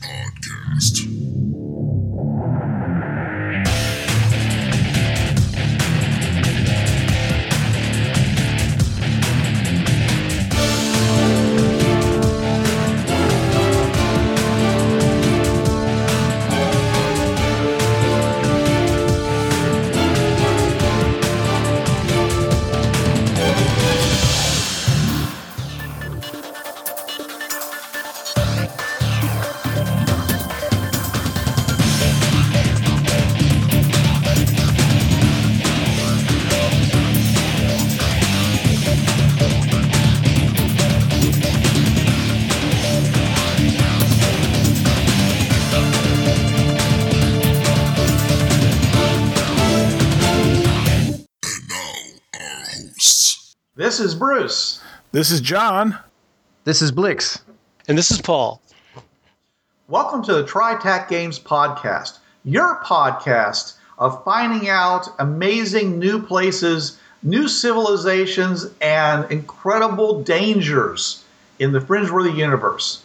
Podcast. This is Bruce. This is John. This is Blix. And this is Paul. Welcome to the TriTac Games Podcast, your podcast of finding out amazing new places, new civilizations, and incredible dangers in the Fringeworthy universe.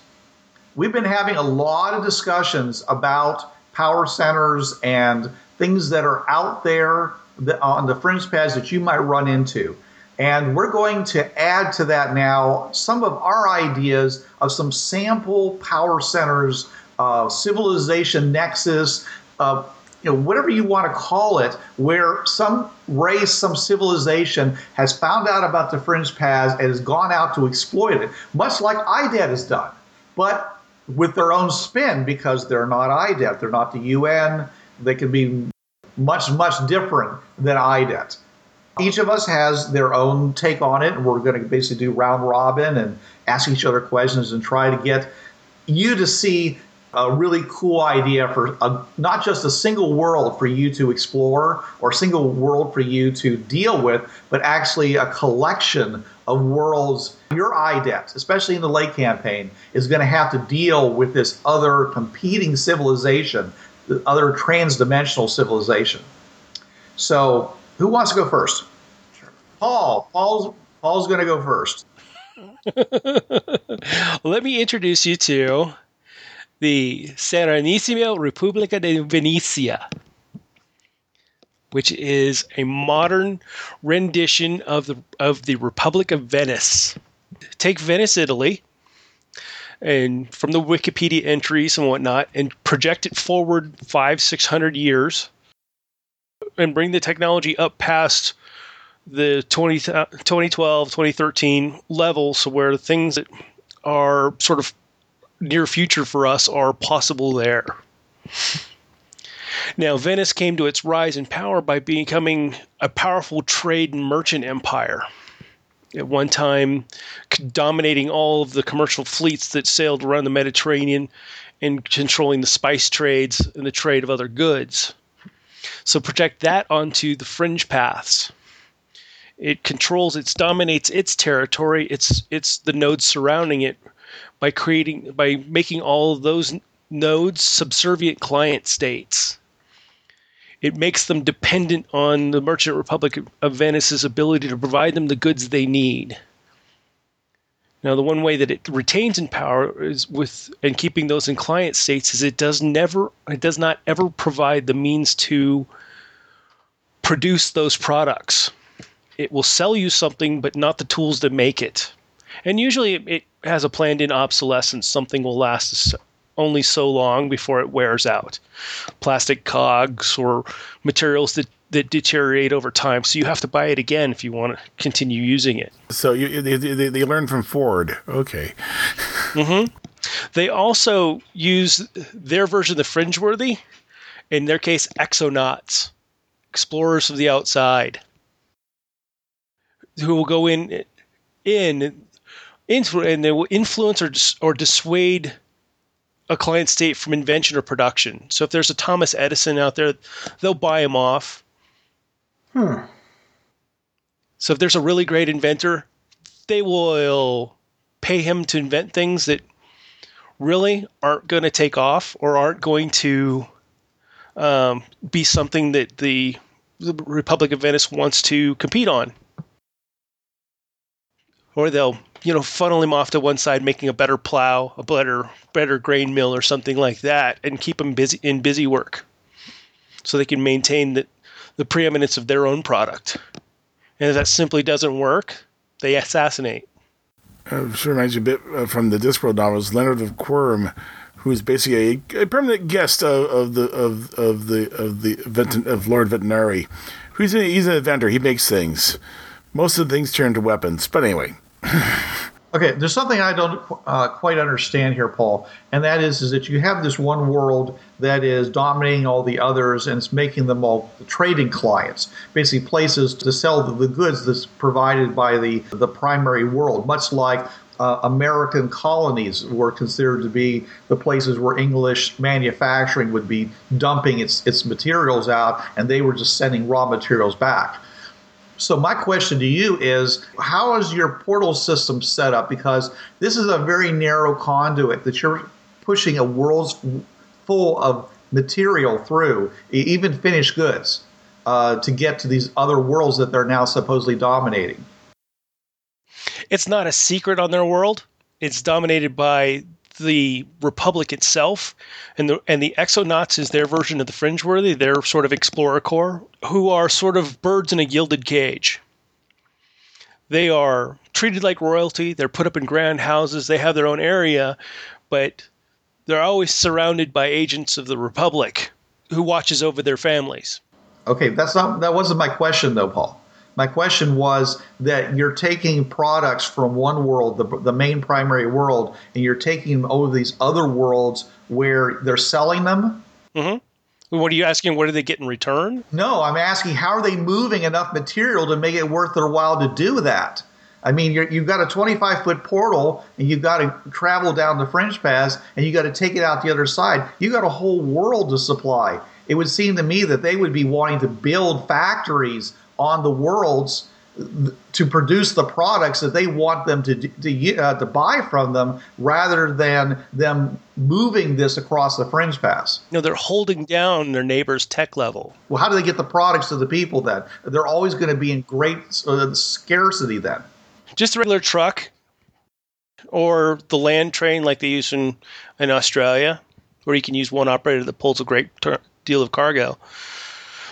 We've been having a lot of discussions about power centers and things that are out there on the fringe paths that you might run into. And we're going to add to that now some of our ideas of some sample power centers, uh, civilization nexus, uh, you know, whatever you want to call it, where some race, some civilization has found out about the fringe paths and has gone out to exploit it, much like IDET has done, but with their own spin because they're not IDET, they're not the UN, they can be much, much different than IDET. Each of us has their own take on it, and we're going to basically do round robin and ask each other questions and try to get you to see a really cool idea for a, not just a single world for you to explore or a single world for you to deal with, but actually a collection of worlds. Your IDET, especially in the late campaign, is going to have to deal with this other competing civilization, the other transdimensional civilization. So, who wants to go first? Paul. Paul's Paul's going to go first. Let me introduce you to the Serenissima Repubblica di Venezia, which is a modern rendition of the of the Republic of Venice. Take Venice, Italy, and from the Wikipedia entries and whatnot, and project it forward five, six hundred years, and bring the technology up past the 20, uh, 2012, 2013 levels where the things that are sort of near future for us are possible there. Now, Venice came to its rise in power by becoming a powerful trade and merchant empire. At one time, dominating all of the commercial fleets that sailed around the Mediterranean and controlling the spice trades and the trade of other goods. So, project that onto the fringe paths it controls it dominates its territory it's it's the nodes surrounding it by creating by making all of those nodes subservient client states. It makes them dependent on the merchant republic of venice's ability to provide them the goods they need. Now the one way that it retains in power is with and keeping those in client states is it does never it does not ever provide the means to produce those products it will sell you something but not the tools to make it. And usually it, has a planned in obsolescence. Something will last only so long before it wears out. Plastic cogs or materials that that deteriorate over time. So you have to buy it again if you want to continue using it. So you they, they, they learn from Ford. Okay. Mm-hmm. they also use their version of the fringeworthy in their case exonauts explorers of the outside who will go in in influ- and they will influence or dis- or dissuade a client state from invention or production. So if there's a Thomas Edison out there, they'll buy him off. Hmm. So if there's a really great inventor, they will pay him to invent things that really aren't going to take off or aren't going to um, be something that the, the Republic of Venice wants to compete on. Or they'll you know, funnel him off to one side, making a better plow, a better better grain mill, or something like that, and keep him busy in busy work, so they can maintain the, the preeminence of their own product. And if that simply doesn't work, they assassinate. Uh, of reminds you a bit uh, from the Discworld novels, Leonard of Quirm, who's basically a, a permanent guest of, of, the of of the of the of Lord Vetinari. He's a, he's an inventor. He makes things. Most of the things turn to weapons. But anyway, Okay, there's something I don't uh, quite understand here, Paul, and that is is that you have this one world that is dominating all the others, and it's making them all trading clients, basically places to sell the, the goods that's provided by the the primary world, much like. Uh, American colonies were considered to be the places where English manufacturing would be dumping its, its materials out, and they were just sending raw materials back. So my question to you is, how is your portal system set up? Because this is a very narrow conduit that you're pushing a world's full of material through, even finished goods, uh, to get to these other worlds that they're now supposedly dominating. It's not a secret on their world. It's dominated by the Republic itself, and the and the Exonauts is their version of the Fringeworthy. Their sort of explorer corps, who are sort of birds in a gilded cage. They are treated like royalty. They're put up in grand houses. They have their own area, but they're always surrounded by agents of the Republic, who watches over their families. Okay, that's not that wasn't my question though, Paul. My question was that you're taking products from one world, the, the main primary world, and you're taking them over these other worlds where they're selling them. Mm-hmm. What are you asking? What do they get in return? No, I'm asking how are they moving enough material to make it worth their while to do that? I mean, you have got a 25 foot portal and you've got to travel down the Fringe Pass and you got to take it out the other side. You've got a whole world to supply. It would seem to me that they would be wanting to build factories on the worlds to produce the products that they want them to to, uh, to buy from them, rather than them moving this across the fringe pass. You know, they're holding down their neighbor's tech level. Well, how do they get the products to the people then? They're always going to be in great uh, scarcity then. Just a regular truck, or the land train like they use in in Australia, where you can use one operator that pulls a great ter- deal of cargo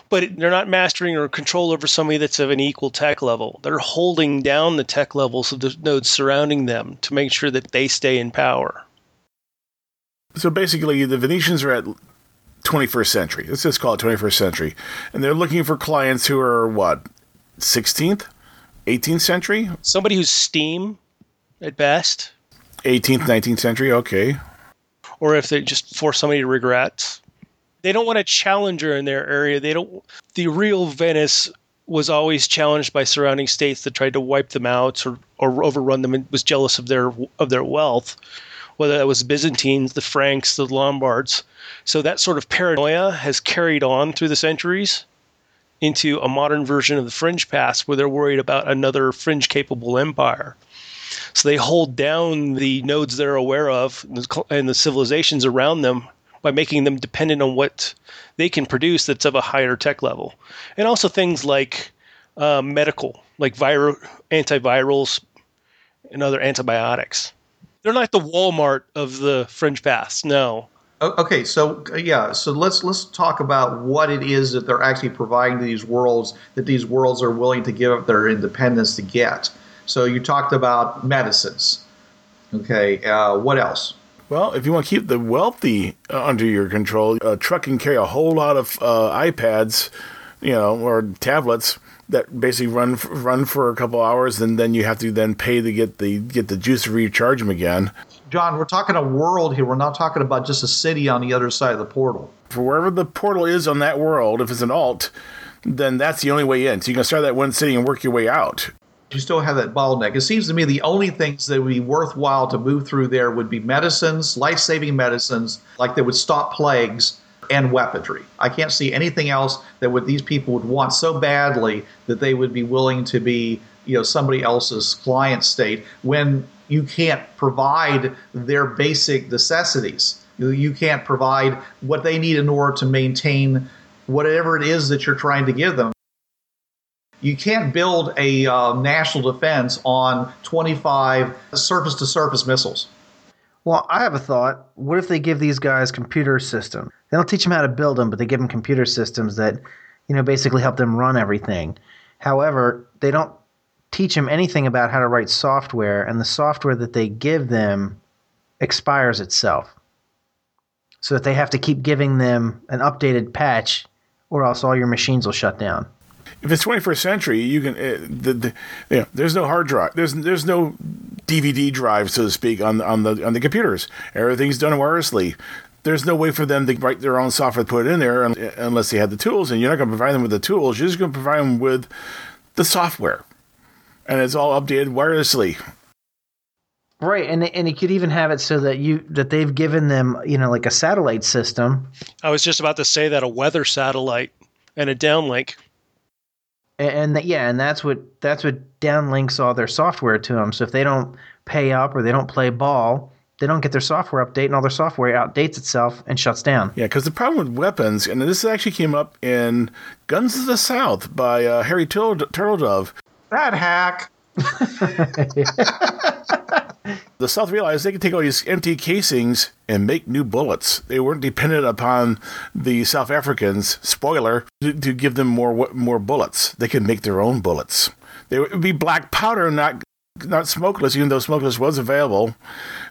but they're not mastering or control over somebody that's of an equal tech level. They're holding down the tech levels of the nodes surrounding them to make sure that they stay in power. So basically, the Venetians are at 21st century. Let's just call it 21st century. And they're looking for clients who are what, 16th, 18th century? Somebody who's steam at best. 18th, 19th century, okay. Or if they just force somebody to regrets. They don't want a challenger in their area. They don't. The real Venice was always challenged by surrounding states that tried to wipe them out or, or overrun them and was jealous of their of their wealth, whether that was Byzantines, the Franks, the Lombards. So that sort of paranoia has carried on through the centuries into a modern version of the fringe pass where they're worried about another fringe capable empire. So they hold down the nodes they're aware of and the civilizations around them by making them dependent on what they can produce that's of a higher tech level. And also things like uh, medical, like viral, antivirals and other antibiotics. They're not the Walmart of the fringe pass. No. Okay, so yeah, so let's let's talk about what it is that they're actually providing to these worlds that these worlds are willing to give up their independence to get. So you talked about medicines. Okay, uh, what else? Well, if you want to keep the wealthy uh, under your control, a truck can carry a whole lot of uh, iPads, you know, or tablets that basically run run for a couple hours, and then you have to then pay to get the get the juice to recharge them again. John, we're talking a world here. We're not talking about just a city on the other side of the portal. For wherever the portal is on that world, if it's an alt, then that's the only way in. So you can start that one city and work your way out you still have that bottleneck. It seems to me the only things that would be worthwhile to move through there would be medicines, life saving medicines, like they would stop plagues, and weaponry. I can't see anything else that would these people would want so badly that they would be willing to be, you know, somebody else's client state when you can't provide their basic necessities. You can't provide what they need in order to maintain whatever it is that you're trying to give them You can't build a uh, national defense on 25 surface to surface missiles. Well, I have a thought. What if they give these guys computer systems? They don't teach them how to build them, but they give them computer systems that, you know, basically help them run everything. However, they don't teach them anything about how to write software, and the software that they give them expires itself. So that they have to keep giving them an updated patch, or else all your machines will shut down. If it's 21st century, you can. Uh, the, the, you know, there's no hard drive. There's there's no DVD drive, so to speak, on on the on the computers. Everything's done wirelessly. There's no way for them to write their own software to put it in there unless they had the tools. And you're not going to provide them with the tools. You're just going to provide them with the software, and it's all updated wirelessly. Right, and and you could even have it so that you that they've given them you know like a satellite system. I was just about to say that a weather satellite and a downlink. And, and that, yeah, and that's what that's what downlinks all their software to them. So if they don't pay up or they don't play ball, they don't get their software update, and all their software outdates itself and shuts down. Yeah, because the problem with weapons, and this actually came up in Guns of the South by uh, Harry Turtledove. That hack. the South realized they could take all these empty casings and make new bullets. They weren't dependent upon the South Africans, spoiler, to, to give them more more bullets. They could make their own bullets. They would be black powder, not not smokeless, even though smokeless was available.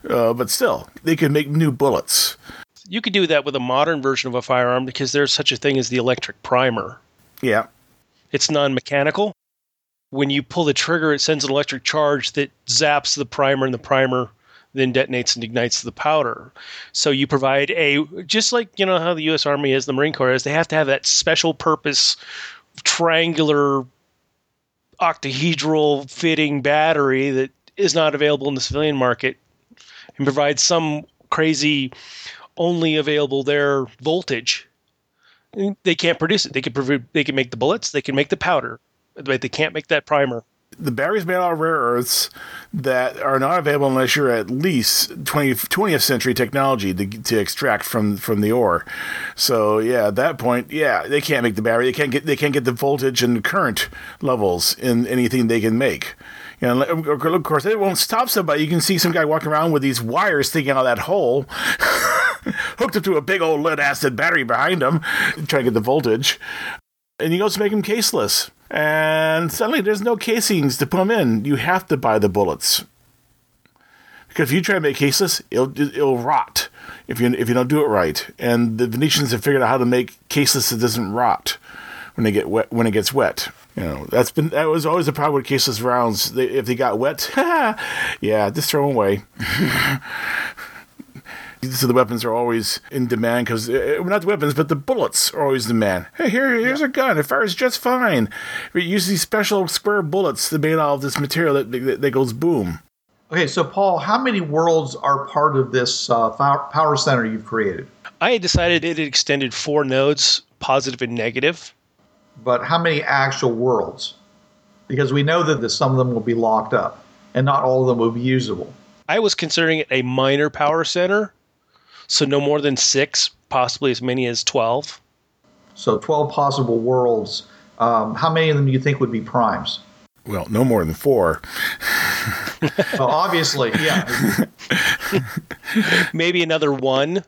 Uh, but still, they could make new bullets. You could do that with a modern version of a firearm because there's such a thing as the electric primer. Yeah. It's non mechanical when you pull the trigger, it sends an electric charge that zaps the primer, and the primer then detonates and ignites the powder. So you provide a just like you know how the U.S. Army is, the Marine Corps is. They have to have that special purpose triangular octahedral fitting battery that is not available in the civilian market, and provides some crazy only available there voltage. They can't produce it. They can prov- they can make the bullets. They can make the powder but they can't make that primer. The batteries made out of rare earths that are not available unless you're at least 20, 20th century technology to, to extract from from the ore. So yeah, at that point, yeah, they can't make the battery. They can't get they can't get the voltage and current levels in anything they can make. You know, of course, it won't stop somebody. You can see some guy walking around with these wires sticking out of that hole, hooked up to a big old lead acid battery behind him, trying to get the voltage. And he goes to make them caseless and suddenly there's no casings to put them in. You have to buy the bullets because if you try to make caseless, it'll it'll rot if you if you don't do it right. And the Venetians have figured out how to make caseless that doesn't rot when they get wet when it gets wet. You know that's been that was always the problem with caseless rounds. They, if they got wet, yeah, just throw them away. So the weapons are always in demand because uh, not the weapons, but the bullets are always in demand. Hey, here, here's yeah. a gun. It fires just fine. We use these special square bullets that made out of this material that, that, that goes boom. Okay, so Paul, how many worlds are part of this uh, power center you've created? I had decided it extended four nodes, positive and negative. But how many actual worlds? Because we know that some of them will be locked up, and not all of them will be usable. I was considering it a minor power center so no more than six, possibly as many as 12. So 12 possible worlds. Um, how many of them do you think would be primes? Well, no more than four. well, obviously, yeah. Maybe another one.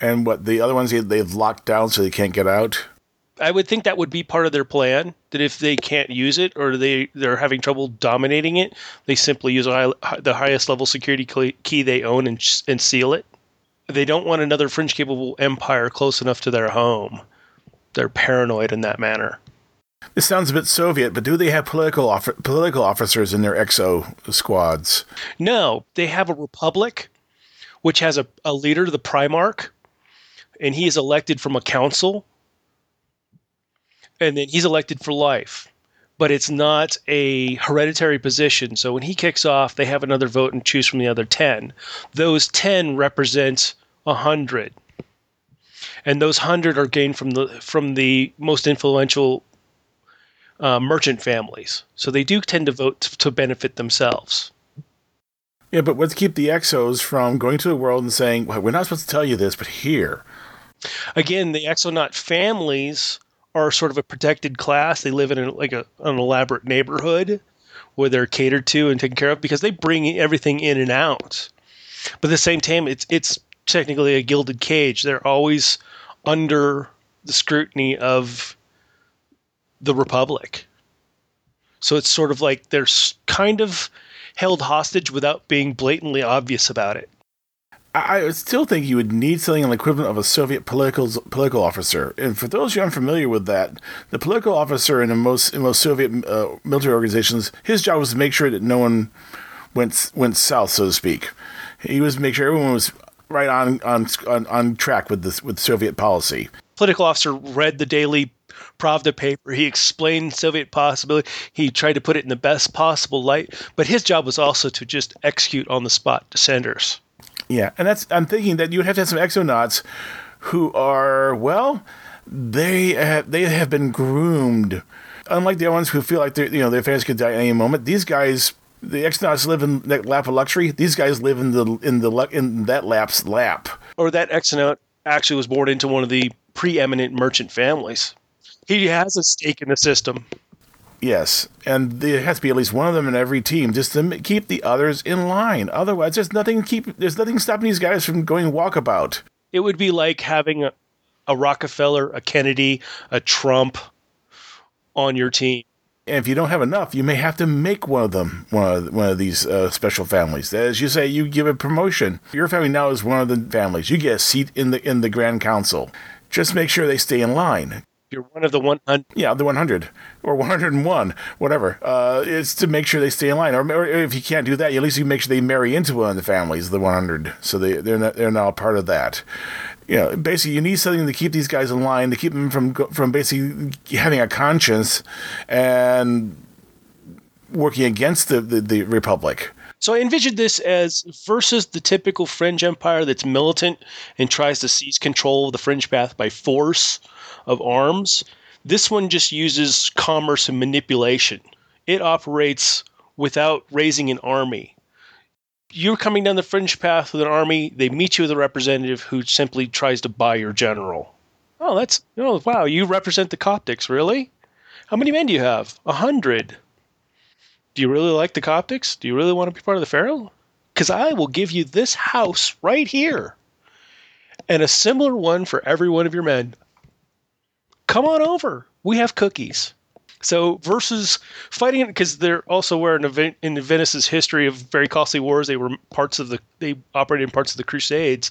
And what the other ones they've locked down so they can't get out? I would think that would be part of their plan. That if they can't use it or they they're having trouble dominating it, they simply use high, the highest level security key they own and and seal it they don't want another fringe capable empire close enough to their home. They're paranoid in that manner. This sounds a bit Soviet, but do they have political off- political officers in their exo squads? No, they have a republic, which has a, a leader, the Primarch, and he is elected from a council, and then he's elected for life. But it's not a hereditary position. So when he kicks off, they have another vote and choose from the other 10. Those 10 represent a hundred, and those hundred are gained from the from the most influential uh, merchant families. So they do tend to vote to, to benefit themselves. Yeah, but let's keep the exos from going to the world and saying, well, "We're not supposed to tell you this, but here." Again, the exonaut families are sort of a protected class. They live in a, like a, an elaborate neighborhood where they're catered to and taken care of because they bring everything in and out. But at the same time, it's it's technically a gilded cage. They're always under the scrutiny of the Republic. So it's sort of like they're kind of held hostage without being blatantly obvious about it. I still think you would need something on the equivalent of a Soviet political political officer. And for those who aren't familiar with that, the political officer in most in most Soviet uh, military organizations, his job was to make sure that no one went went south, so to speak. He was to make sure everyone was right on on on, on track with this with Soviet policy. Political officer read the daily Pravda paper. He explained Soviet possibility. He tried to put it in the best possible light, but his job was also to just execute on the spot dissenters. Yeah, and that's I'm thinking that you would have to have some exonauts who are well, they have, they have been groomed. Unlike the ones who feel like they you know their fans could die at any moment, these guys the exonauts live in that lap of luxury. These guys live in the in the in that lap's lap. Or that exonaut actually was born into one of the preeminent merchant families. He has a stake in the system. Yes, and there has to be at least one of them in every team just to keep the others in line. Otherwise, there's nothing keep there's nothing stopping these guys from going walkabout. It would be like having a, a Rockefeller, a Kennedy, a Trump on your team. And if you don't have enough, you may have to make one of them one of one of these uh, special families. As you say, you give a promotion. Your family now is one of the families. You get a seat in the in the Grand Council. Just make sure they stay in line you're one of the 100. Yeah, the 100 or 101, whatever. Uh, it's to make sure they stay in line. Or, or, if you can't do that, at least you make sure they marry into one of the families, the 100, so they they're not, they're now part of that. You know, basically, you need something to keep these guys in line, to keep them from from basically having a conscience and working against the, the, the republic. So I envisioned this as versus the typical fringe empire that's militant and tries to seize control of the fringe path by force of arms. This one just uses commerce and manipulation. It operates without raising an army. You're coming down the fringe path with an army, they meet you with a representative who simply tries to buy your general. Oh, that's, oh, wow, you represent the Coptics, really? How many men do you have? A hundred. Do you really like the Coptics? Do you really want to be part of the Pharaoh? Because I will give you this house right here and a similar one for every one of your men come on over. We have cookies. So versus fighting because they're also in, in Venice's history of very costly wars, they were parts of the they operated in parts of the Crusades.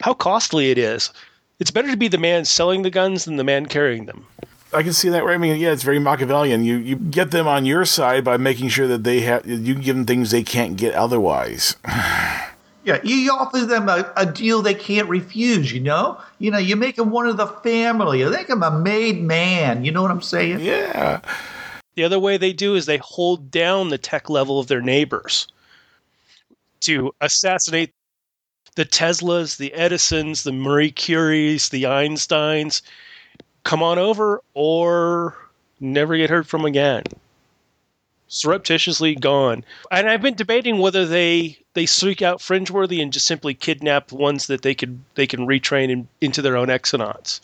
How costly it is! It's better to be the man selling the guns than the man carrying them. I can see that. Right? I mean, yeah, it's very Machiavellian. You you get them on your side by making sure that they have you give them things they can't get otherwise. Yeah, you offer them a, a deal they can't refuse, you know? You know, you make them one of the family. You make them a made man. You know what I'm saying? Yeah. The other way they do is they hold down the tech level of their neighbors to assassinate the Teslas, the Edisons, the Marie Curies, the Einsteins. Come on over or never get heard from again surreptitiously gone. And I've been debating whether they they seek out fringeworthy and just simply kidnap ones that they could they can retrain in, into their own exonauts.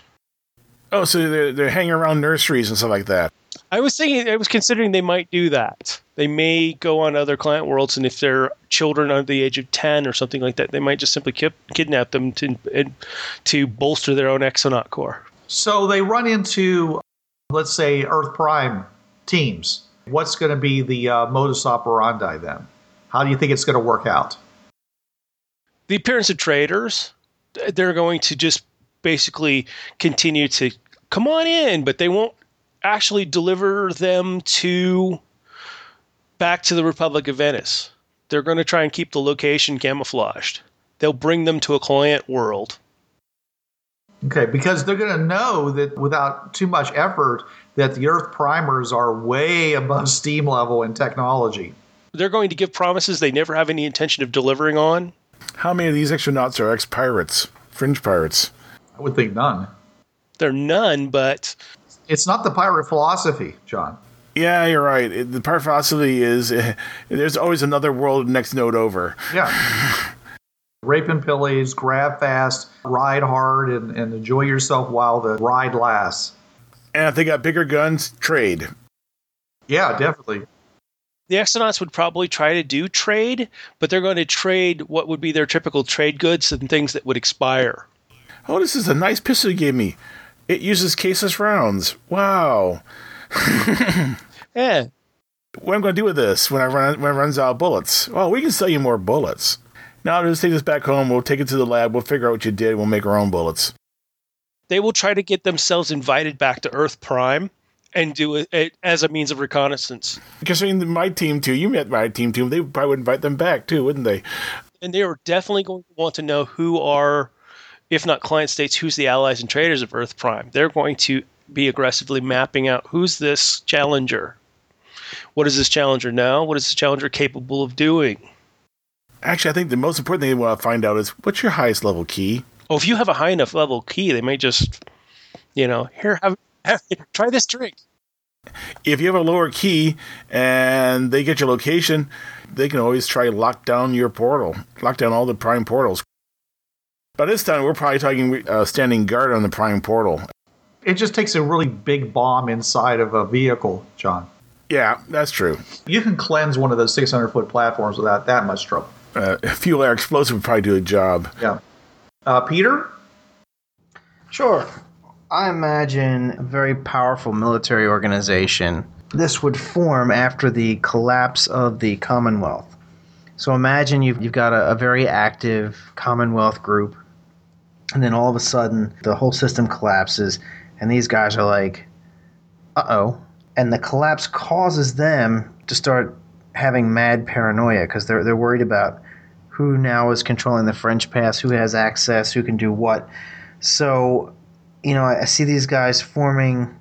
Oh, so they're they're hanging around nurseries and stuff like that. I was thinking, I was considering they might do that. They may go on other client worlds, and if they're children under the age of ten or something like that, they might just simply kip, kidnap them to to bolster their own exonaut corps. So they run into, let's say, Earth Prime teams What's going to be the uh, modus operandi then? How do you think it's going to work out? The appearance of traders, they're going to just basically continue to come on in, but they won't actually deliver them to back to the Republic of Venice. They're going to try and keep the location camouflaged. They'll bring them to a client world. Okay, because they're going to know that without too much effort, that the Earth primers are way above steam level in technology. They're going to give promises they never have any intention of delivering on. How many of these extranauts are ex pirates, fringe pirates? I would think none. They're none, but. It's not the pirate philosophy, John. Yeah, you're right. the pirate philosophy is uh, there's always another world next node over. Yeah. Rape and pillage, grab fast, ride hard, and, and enjoy yourself while the ride lasts. And if they got bigger guns, trade. Yeah, definitely. The Exonauts would probably try to do trade, but they're going to trade what would be their typical trade goods and things that would expire. Oh, this is a nice pistol you gave me. It uses caseless rounds. Wow. Yeah, What am I going to do with this when I run when it runs out of bullets? Well, we can sell you more bullets. Now just take this back home. We'll take it to the lab. We'll figure out what you did. We'll make our own bullets. They will try to get themselves invited back to Earth Prime and do it, it as a means of reconnaissance. Considering my team too, you met my team too. They probably would invite them back too, wouldn't they? And they are definitely going to want to know who are, if not client states, who's the allies and traders of Earth Prime. They're going to be aggressively mapping out who's this challenger. What is this challenger now? What is this challenger capable of doing? Actually, I think the most important thing they want to find out is what's your highest level key. Oh, if you have a high enough level key, they may just, you know, here have, have try this drink. If you have a lower key and they get your location, they can always try to lock down your portal, lock down all the prime portals. By this time, we're probably talking uh, standing guard on the prime portal. It just takes a really big bomb inside of a vehicle, John. Yeah, that's true. You can cleanse one of those 600 foot platforms without that much trouble. Uh, a fuel air explosive would probably do a job. Yeah. Uh, Peter? Sure. I imagine a very powerful military organization. This would form after the collapse of the Commonwealth. So imagine you've, you've got a, a very active Commonwealth group, and then all of a sudden the whole system collapses, and these guys are like, uh oh. And the collapse causes them to start having mad paranoia because they're, they're worried about who now is controlling the French pass, who has access, who can do what. So, you know, I, see these guys forming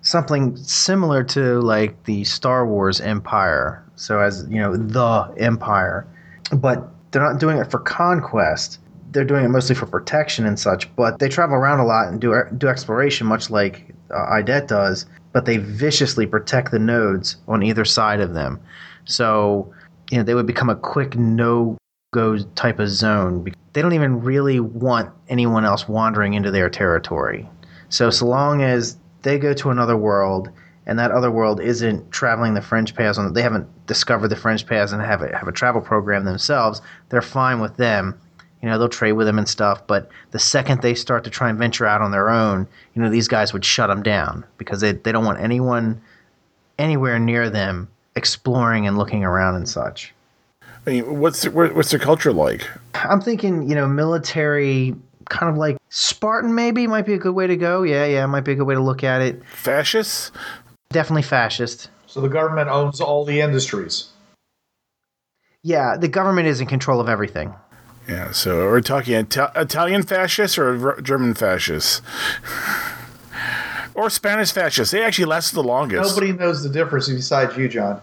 something similar to like the Star Wars Empire. So, as you know, the Empire, but they're not doing it for conquest. They're doing it mostly for protection and such. But they travel around a lot and do do exploration, much like uh, IDET does. But they viciously protect the nodes on either side of them. So, you know, they would become a quick no go type of zone. They don't even really want anyone else wandering into their territory. So, so long as they go to another world and that other world isn't traveling the fringe paths, on they haven't discovered the fringe paths and have a, have a travel program themselves, they're fine with them. You know, they'll trade with them and stuff. But the second they start to try and venture out on their own, you know, these guys would shut them down because they, they don't want anyone anywhere near them exploring and looking around and such. I mean, what's what's their culture like? I'm thinking, you know, military, kind of like Spartan, maybe might be a good way to go. Yeah, yeah, might be a good way to look at it. Fascists? Definitely fascist. So the government owns all the industries. Yeah, the government is in control of everything. Yeah. So we're we talking Ita- Italian fascists or r- German fascists? or Spanish fascists? They actually lasted the longest. Nobody knows the difference besides you, John.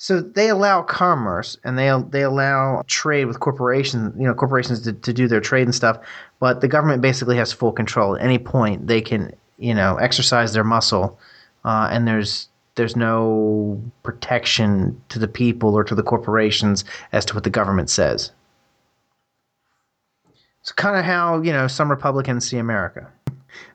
So they allow commerce and they they allow trade with corporations, you know, corporations to, to do their trade and stuff. But the government basically has full control. At any point, they can, you know, exercise their muscle, uh, and there's there's no protection to the people or to the corporations as to what the government says. It's kind of how you know some Republicans see America.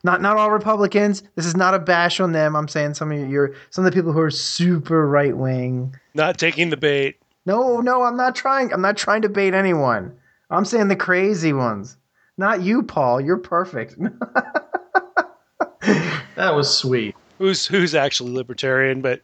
Not not all Republicans. This is not a bash on them. I'm saying some of your some of the people who are super right wing. Not taking the bait. No, no, I'm not trying. I'm not trying to bait anyone. I'm saying the crazy ones. Not you, Paul. You're perfect. That was sweet. Who's who's actually libertarian, but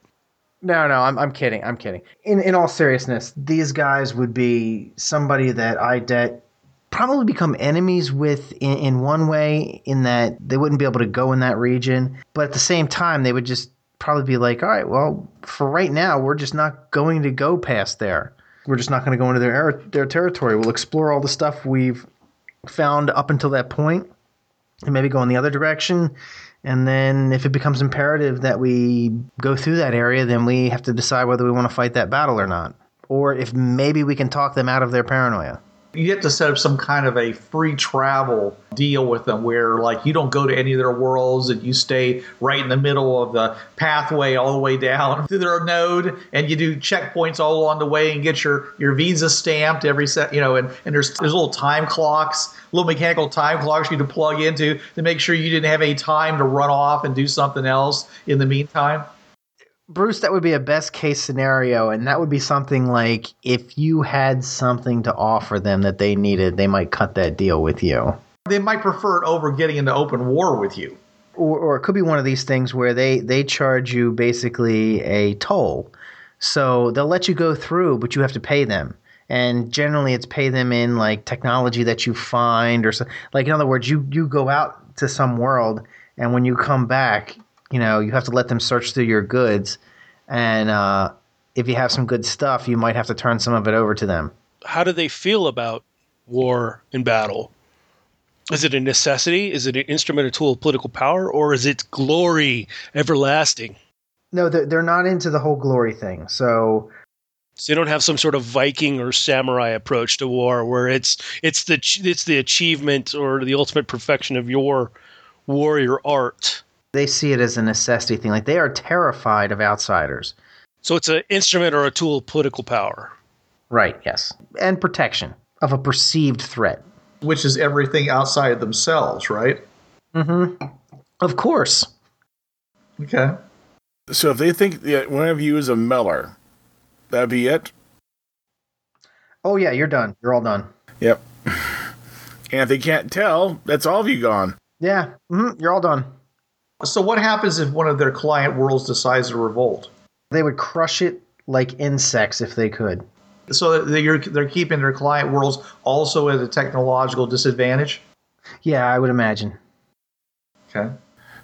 No, no, I'm, I'm kidding. I'm kidding. In in all seriousness, these guys would be somebody that IDET probably become enemies with in, in one way, in that they wouldn't be able to go in that region, but at the same time, they would just probably be like, all right, well, for right now, we're just not going to go past there. We're just not going to go into their er- their territory. We'll explore all the stuff we've found up until that point, and maybe go in the other direction. And then, if it becomes imperative that we go through that area, then we have to decide whether we want to fight that battle or not, or if maybe we can talk them out of their paranoia. You have to set up some kind of a free travel deal with them where like you don't go to any of their worlds and you stay right in the middle of the pathway all the way down to their node and you do checkpoints all along the way and get your your visa stamped every set you know and, and there's there's little time clocks little mechanical time clocks you to plug into to make sure you didn't have any time to run off and do something else in the meantime Bruce, that would be a best case scenario, and that would be something like if you had something to offer them that they needed, they might cut that deal with you. they might prefer it over getting into open war with you Or, or it could be one of these things where they, they charge you basically a toll. So they'll let you go through, but you have to pay them. And generally, it's pay them in like technology that you find, or so, like in other words, you you go out to some world, and when you come back, you know you have to let them search through your goods, and uh, if you have some good stuff, you might have to turn some of it over to them. How do they feel about war and battle? Is it a necessity? Is it an instrument a tool of political power? Or is it glory everlasting? No, they're, they're not into the whole glory thing. So So they don't have some sort of Viking or samurai approach to war where it's it's the it's the achievement or the ultimate perfection of your warrior art. They see it as a necessity thing. Like they are terrified of outsiders. So it's an instrument or a tool of political power. Right, yes. And protection of a perceived threat. which is everything outside of themselves right Mm-hmm. Of course. okay So if they think that one of you is a Meller, that'd be it. Oh, yeah, you're done. You're all done. Yep. And if they can't tell, that's all of you gone. Yeah, hmm you're all done. So what happens if one of their client worlds decides to revolt? They would crush it like insects if they could. So they're they're keeping their client worlds also at a technological disadvantage. Yeah, I would imagine. Okay.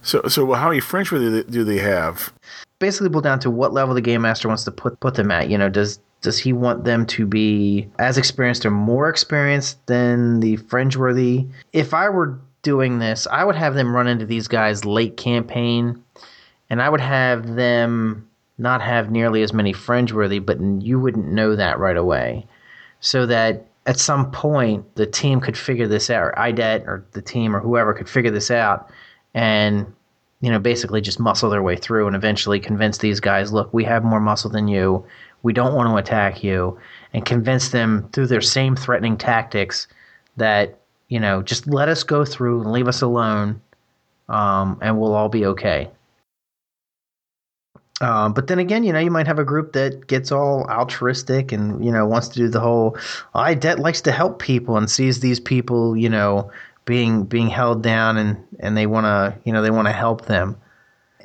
So, so how many French do they, do they have? Basically, boil down to what level the game master wants to put put them at. You know, does does he want them to be as experienced or more experienced than the fringe worthy? If I were doing this, I would have them run into these guys late campaign, and I would have them not have nearly as many fringe worthy, but you wouldn't know that right away. So that at some point the team could figure this out, or IDET or the team or whoever could figure this out, and you know basically just muscle their way through and eventually convince these guys, look, we have more muscle than you, we don't want to attack you, and convince them through their same threatening tactics that you know just let us go through and leave us alone, um, and we'll all be okay. Um, but then again, you know, you might have a group that gets all altruistic and you know wants to do the whole IDET likes to help people and sees these people, you know, being being held down and and they want to, you know, they want to help them.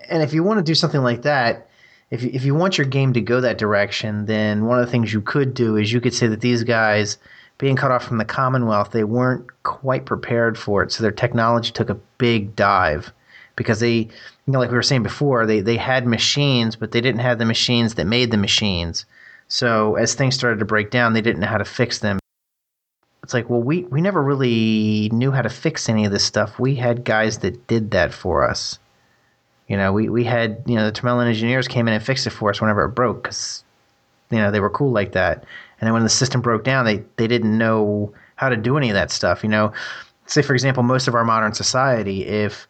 And if you want to do something like that, if you, if you want your game to go that direction, then one of the things you could do is you could say that these guys being cut off from the Commonwealth, they weren't quite prepared for it, so their technology took a big dive because they, you know, like we were saying before, they they had machines, but they didn't have the machines that made the machines. So as things started to break down, they didn't know how to fix them. It's like, well, we we never really knew how to fix any of this stuff. We had guys that did that for us. You know, we, we had, you know, the Tremelin engineers came in and fixed it for us whenever it broke because, you know, they were cool like that. And then when the system broke down, they, they didn't know how to do any of that stuff. You know, say, for example, most of our modern society, if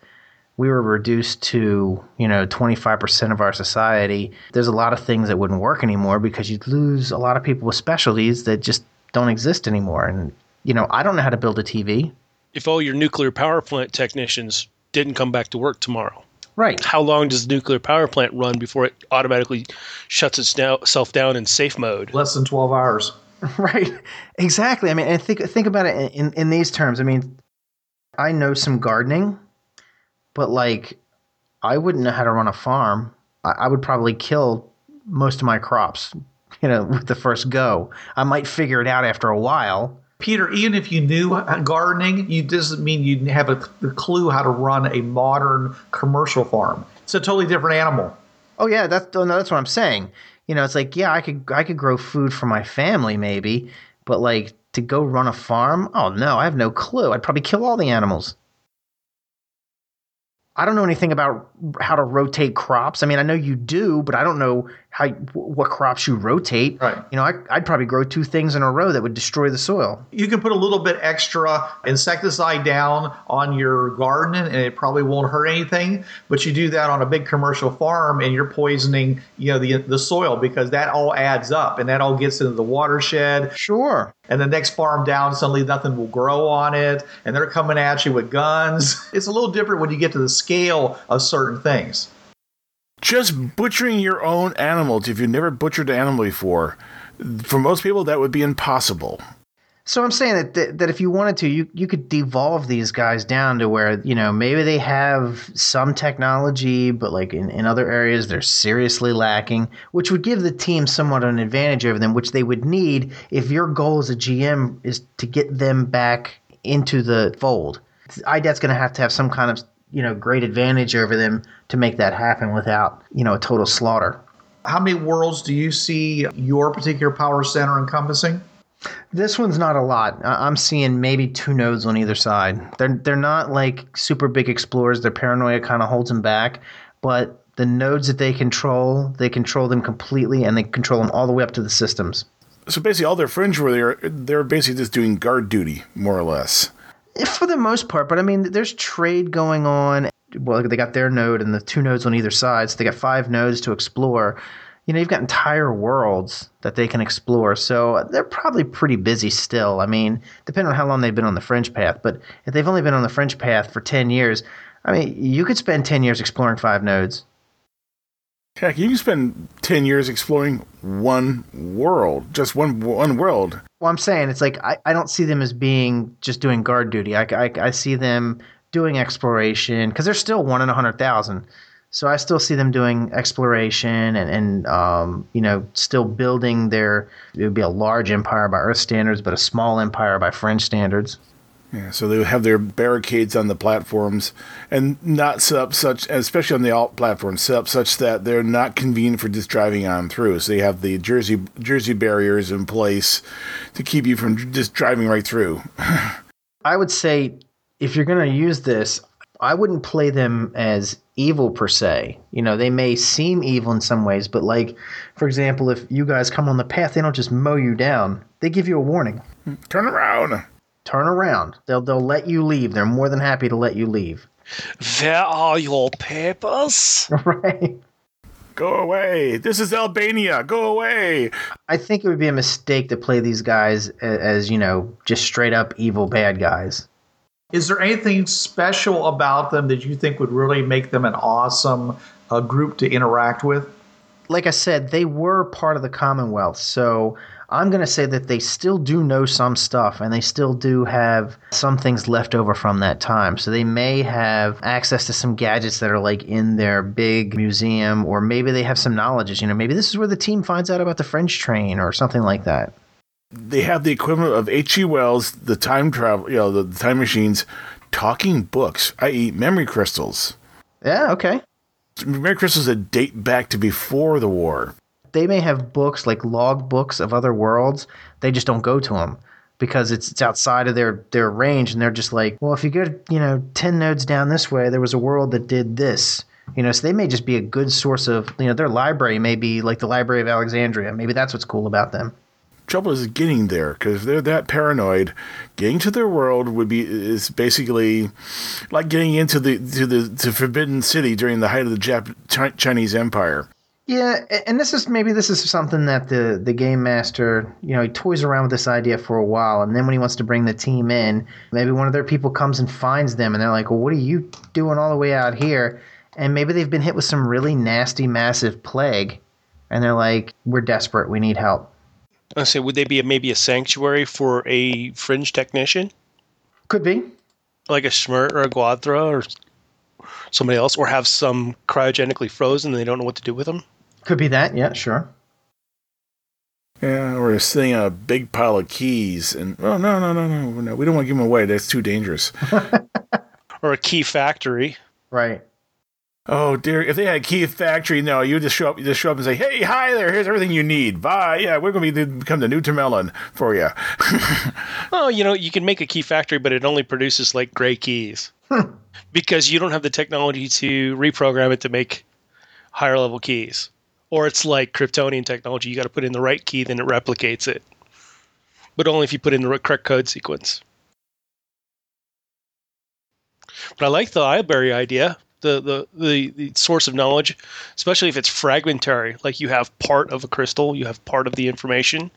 we were reduced to, you know, 25% of our society, there's a lot of things that wouldn't work anymore because you'd lose a lot of people with specialties that just don't exist anymore. And, you know, I don't know how to build a TV. If all your nuclear power plant technicians didn't come back to work tomorrow, Right. how long does the nuclear power plant run before it automatically shuts itself down in safe mode? Less than 12 hours. Right. Exactly. I mean, and think think about it in, in these terms. I mean, I know some gardening, but like, I wouldn't know how to run a farm. I, I would probably kill most of my crops, you know, with the first go. I might figure it out after a while. Peter, even if you knew uh, gardening, you doesn't mean you have a, a clue how to run a modern commercial farm. It's a totally different animal. Oh yeah, that's no, that's what I'm saying. You know, it's like yeah, I could I could grow food for my family maybe, but like to go run a farm, oh no, I have no clue. I'd probably kill all the animals. I don't know anything about how to rotate crops. I mean, I know you do, but I don't know how what crops you rotate. Right. You know, I, I'd probably grow two things in a row that would destroy the soil. You can put a little bit extra insecticide down on your garden and it probably won't hurt anything. But you do that on a big commercial farm and you're poisoning, you know, the the soil because that all adds up and that all gets into the watershed. Sure. And the next farm down, suddenly nothing will grow on it, and they're coming at you with guns. It's a little different when you get to the scale of certain things. Just butchering your own animals, if you've never butchered an animal before, for most people, that would be impossible. So I'm saying that, that that if you wanted to, you you could devolve these guys down to where you know maybe they have some technology, but like in, in other areas they're seriously lacking, which would give the team somewhat an advantage over them, which they would need if your goal as a GM is to get them back into the fold. IDET's going to have to have some kind of you know great advantage over them to make that happen without you know a total slaughter. How many worlds do you see your particular power center encompassing? This one's not a lot. I- I'm seeing maybe two nodes on either side. They're they're not like super big explorers. Their paranoia kind of holds them back, but the nodes that they control, they control them completely, and they control them all the way up to the systems. So basically, all their fringe were there, they're basically just doing guard duty, more or less. For the most part, but I mean, there's trade going on. Well, they got their node and the two nodes on either side, so they got five nodes to explore. You know, you've got entire worlds that they can explore, so they're probably pretty busy still. I mean, depending on how long they've been on the fringe path, but if they've only been on the fringe path for 10 years, I mean, you could spend 10 years exploring five nodes. Heck, you can spend 10 years exploring one world, just one one world. Well, I'm saying it's like I, I don't see them as being just doing guard duty. I, I, I see them doing exploration because they're still one in a hundred thousand. So I still see them doing exploration and, and um, you know still building their. It would be a large empire by Earth standards, but a small empire by fringe standards. Yeah, so they would have their barricades on the platforms and not set up such, especially on the alt platforms, set up such that they're not convenient for just driving on through. So they have the Jersey Jersey barriers in place to keep you from just driving right through. I would say if you're going to use this, I wouldn't play them as evil per se. You know, they may seem evil in some ways, but like, for example, if you guys come on the path, they don't just mow you down. They give you a warning. Turn around. Turn around. They'll they'll let you leave. They're more than happy to let you leave. Where are your papers? right. Go away. This is Albania. Go away. I think it would be a mistake to play these guys as, as you know just straight up evil bad guys. Is there anything special about them that you think would really make them an awesome uh, group to interact with? Like I said, they were part of the Commonwealth, so I'm going to say that they still do know some stuff and they still do have some things left over from that time. So they may have access to some gadgets that are like in their big museum, or maybe they have some knowledge. You know, maybe this is where the team finds out about the French train or something like that. They have the equivalent of H.G. Wells, the time travel, you know, the, the time machines, talking books, i.e., memory crystals. Yeah, okay. Memory crystals that date back to before the war. They may have books like log books of other worlds. They just don't go to them because it's it's outside of their their range, and they're just like, well, if you go, you know, ten nodes down this way, there was a world that did this. You know, so they may just be a good source of, you know, their library may be like the Library of Alexandria. Maybe that's what's cool about them. Trouble is getting there because they're that paranoid, getting to their world would be is basically like getting into the to the to Forbidden City during the height of the Jap- Chinese Empire. Yeah, and this is maybe this is something that the the game master, you know, he toys around with this idea for a while, and then when he wants to bring the team in, maybe one of their people comes and finds them, and they're like, "Well, what are you doing all the way out here?" And maybe they've been hit with some really nasty, massive plague, and they're like, "We're desperate. We need help." I say, would they be a, maybe a sanctuary for a fringe technician, Could be. like a Schmert or a Guadra or somebody else, or have some cryogenically frozen and they don't know what to do with them? Could be that. Yeah, sure. Yeah, we're sitting on a big pile of keys, and oh no no no no no, we don't want to give them away. That's too dangerous. Or a key factory? Right. oh dear, if they had a key factory, no, you just show up, you just show up and say, "Hey, hi there, here's everything you need. Bye. Yeah, we're going to be become the new Tamelon for you." Oh, you know, you can make a key factory, but it only produces like gray keys. Hmm. because you don't have the technology to reprogram it to make higher level keys. Or it's like Kryptonian technology, you got to put in the right key, then it replicates it. But only if you put in the correct code sequence. But I like the Ileberry idea, the, the, the, the source of knowledge, especially if it's fragmentary. Like you have part of a crystal, you have part of the information,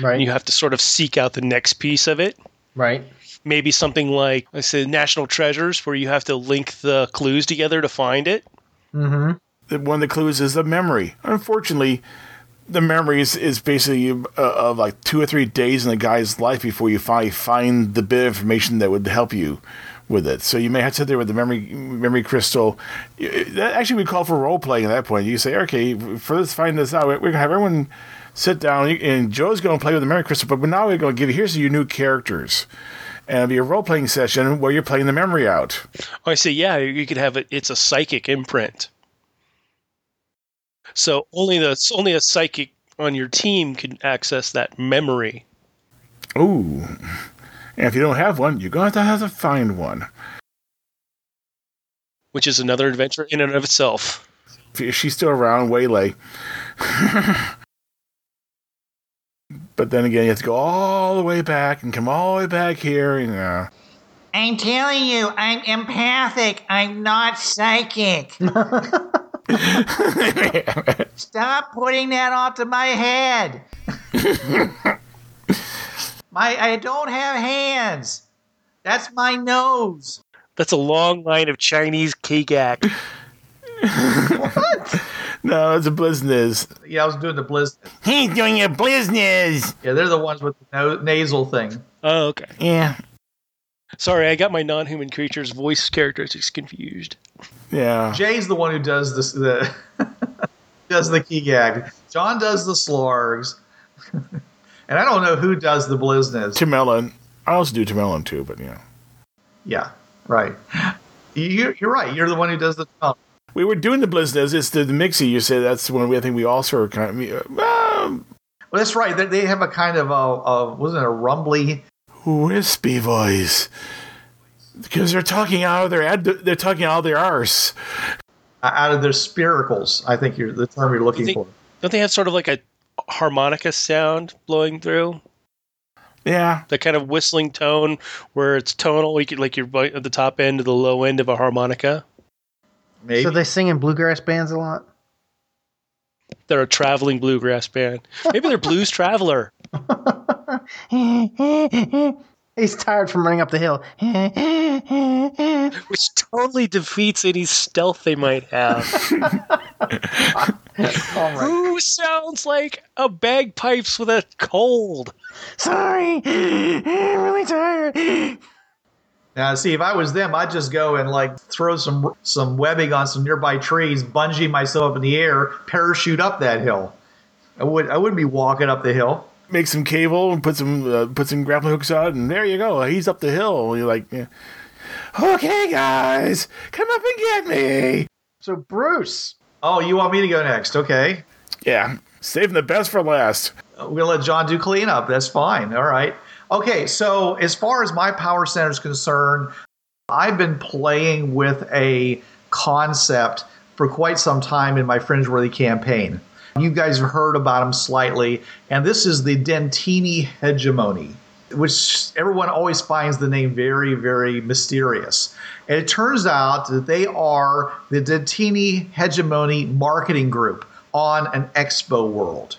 Right. and you have to sort of seek out the next piece of it. right. Maybe something like, I said, National Treasures, where you have to link the clues together to find it. Mm-hmm. One of the clues is the memory. Unfortunately, the memory is, is basically uh, of like two or three days in the guy's life before you finally find the bit of information that would help you with it. So you may have to sit there with the memory memory crystal. That actually we call for role playing at that point. You say, okay, for this find this out, we're gonna have everyone sit down, and Joe's gonna play with the memory crystal. But now we're gonna give you here's your new characters, and it'll be a role playing session where you're playing the memory out. Oh, I say, yeah, you could have it. It's a psychic imprint. So only the only a psychic on your team can access that memory. Ooh. And if you don't have one, you're going to have to find one. which is another adventure in and of itself. If she's still around, waylay. but then again, you have to go all the way back and come all the way back here. You know. I'm telling you, I'm empathic. I'm not psychic. Stop putting that onto my head. My, I don't have hands. That's my nose. That's a long line of Chinese kigak. What? No, it's a business. Yeah, I was doing the blizz. He's doing a business. Yeah, they're the ones with the no- nasal thing. Oh, okay. Yeah. Sorry, I got my non-human creature's voice characteristics confused. Yeah. Jay's the one who does this. The does the key gag. John does the slorgs, and I don't know who does the blizness. Tamelon. I also do Tamelon too, but yeah. Yeah, right. You, you're right. You're the one who does the. Oh, We were doing the business. It's the, the mixie. You say that's the one we, I think we also sort of kind of. Um, well, that's right. They, they have a kind of a, a wasn't it a rumbly. Wispy voice. Because they're talking out of their ad- they're talking out of their arse. uh, Out of their spiracles, I think you're the term you're looking think- for. Don't they have sort of like a harmonica sound blowing through? Yeah. That kind of whistling tone where it's tonal, like, like you're bi- at the top end to the low end of a harmonica. Maybe. So they sing in bluegrass bands a lot. They're a traveling bluegrass band. Maybe they're Blues Traveler. He's tired from running up the hill. which totally defeats any stealth they might have. All right. Who sounds like a bagpipes with a cold? Sorry, I'm really tired. Now, see, if I was them, I'd just go and like throw some some webbing on some nearby trees, bungee myself up in the air, parachute up that hill. I would I wouldn't be walking up the hill. Make some cable and put some uh, put some grappling hooks on, and there you go. He's up the hill. You're like, yeah. okay, guys, come up and get me. So Bruce, Oh, you want me to go next? Okay, Yeah, saving the best for last. we're gonna let John do cleanup. That's fine. All right. Okay, so as far as my power center is concerned, I've been playing with a concept for quite some time in my Fringeworthy campaign. You guys have heard about them slightly, and this is the Dentini hegemony, which everyone always finds the name very, very mysterious. And it turns out that they are the Dentini hegemony marketing group on an expo world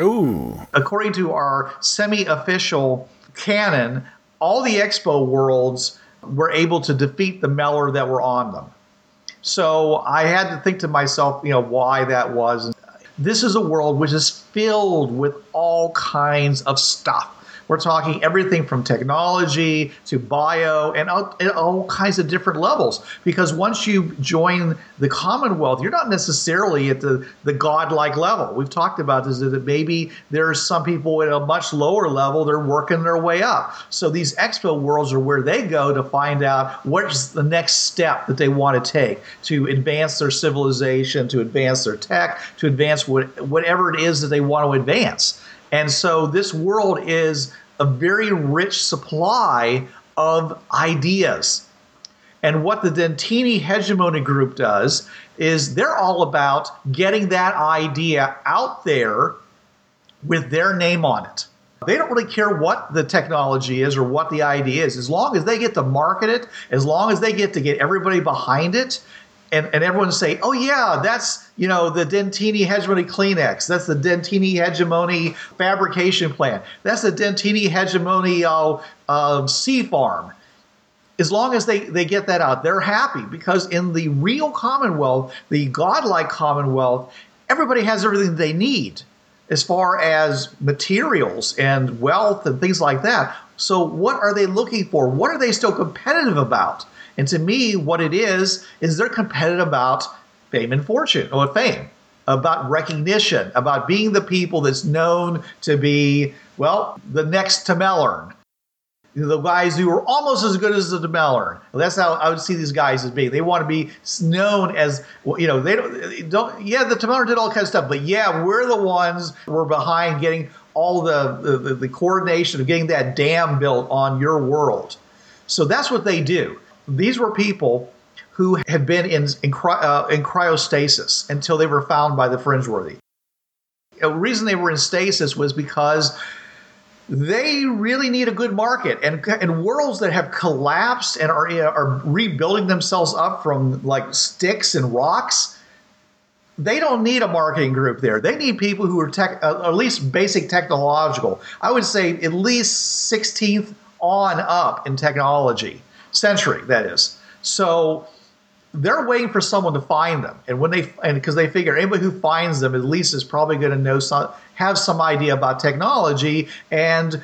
Ooh, according to our semi-official canon, all the expo worlds were able to defeat the Meller that were on them. So I had to think to myself, you know, why that was. This is a world which is filled with all kinds of stuff. We're talking everything from technology to bio and all, all kinds of different levels. Because once you join the Commonwealth, you're not necessarily at the, the godlike level. We've talked about this that maybe there's some people at a much lower level, they're working their way up. So these expo worlds are where they go to find out what's the next step that they want to take to advance their civilization, to advance their tech, to advance what, whatever it is that they want to advance. And so this world is a very rich supply of ideas. And what the Dentini hegemony group does is they're all about getting that idea out there with their name on it. They don't really care what the technology is or what the idea is. As long as they get to market it, as long as they get to get everybody behind it, and, and everyone say, oh, yeah, that's, you know, the Dentini hegemony Kleenex. That's the Dentini hegemony fabrication plant. That's the Dentini hegemony uh, sea farm as long as they, they get that out, they're happy because in the real Commonwealth, the godlike Commonwealth, everybody has everything they need as far as materials and wealth and things like that. So, what are they looking for? What are they still competitive about? And to me, what it is, is they're competitive about fame and fortune or fame, about recognition, about being the people that's known to be, well, the next to Mellern the guys who are almost as good as the DeMellor. That's how I would see these guys as being. They want to be known as, you know, they don't, don't yeah, the DeMellor did all kinds of stuff, but yeah, we're the ones we're behind getting all the, the, the coordination of getting that dam built on your world. So that's what they do. These were people who had been in, in, uh, in cryostasis until they were found by the Fringeworthy. The reason they were in stasis was because they really need a good market and, and worlds that have collapsed and are, are rebuilding themselves up from like sticks and rocks they don't need a marketing group there. They need people who are tech uh, at least basic technological. I would say at least 16th on up in technology century that is. So they're waiting for someone to find them. And when they and because they figure anybody who finds them at least is probably going to know some have some idea about technology and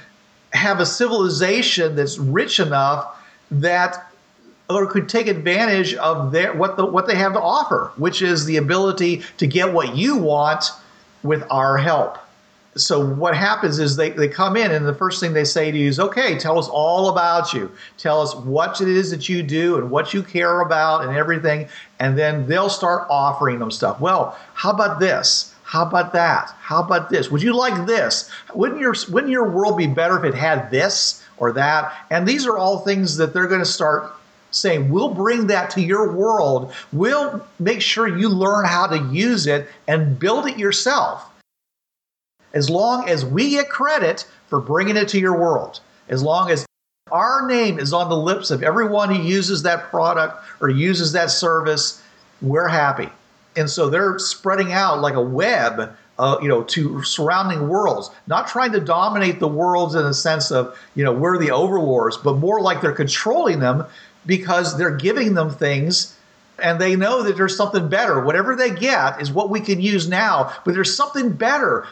have a civilization that's rich enough that or could take advantage of their what the what they have to offer which is the ability to get what you want with our help so what happens is they, they come in and the first thing they say to you is okay tell us all about you. Tell us what it is that you do and what you care about and everything. And then they'll start offering them stuff. Well how about this? How about that? How about this? Would you like this? Wouldn't your wouldn't your world be better if it had this or that? And these are all things that they're going to start saying we'll bring that to your world. We'll make sure you learn how to use it and build it yourself as long as we get credit for bringing it to your world, as long as our name is on the lips of everyone who uses that product or uses that service, we're happy. And so they're spreading out like a web, uh, you know, to surrounding worlds, not trying to dominate the worlds in the sense of, you know, we're the overlords, but more like they're controlling them because they're giving them things and they know that there's something better. Whatever they get is what we can use now, but there's something better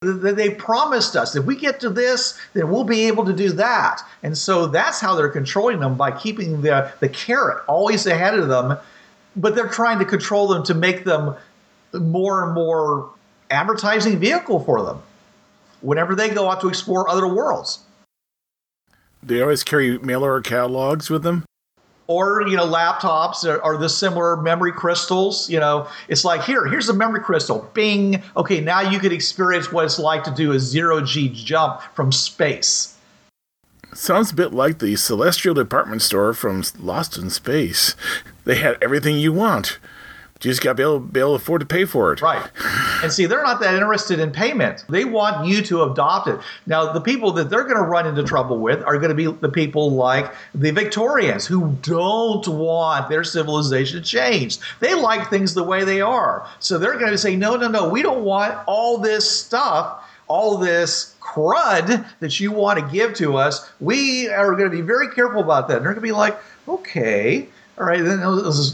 they promised us if we get to this, then we'll be able to do that. And so that's how they're controlling them by keeping the, the carrot always ahead of them. But they're trying to control them to make them more and more advertising vehicle for them whenever they go out to explore other worlds. They always carry mail order catalogs with them or you know laptops or, or, the similar memory crystals you know. It's like here here's a memory crystal. Bing. Okay now you could experience what it's like to do a zero g jump from space. Sounds a bit like the celestial department store from lost in space. They had everything you want you just got to be able, be able to afford to pay for it. Right. And see, they're not that interested in payment. They want you to adopt it. Now, the people that they're going to run into trouble with are going to be the people like the Victorians who don't want their civilization changed. They like things the way they are. So they're going to say, no, no, no, we don't want all this stuff, all this crud that you want to give to us. We are going to be very careful about that. And they're going to be like, okay all right, then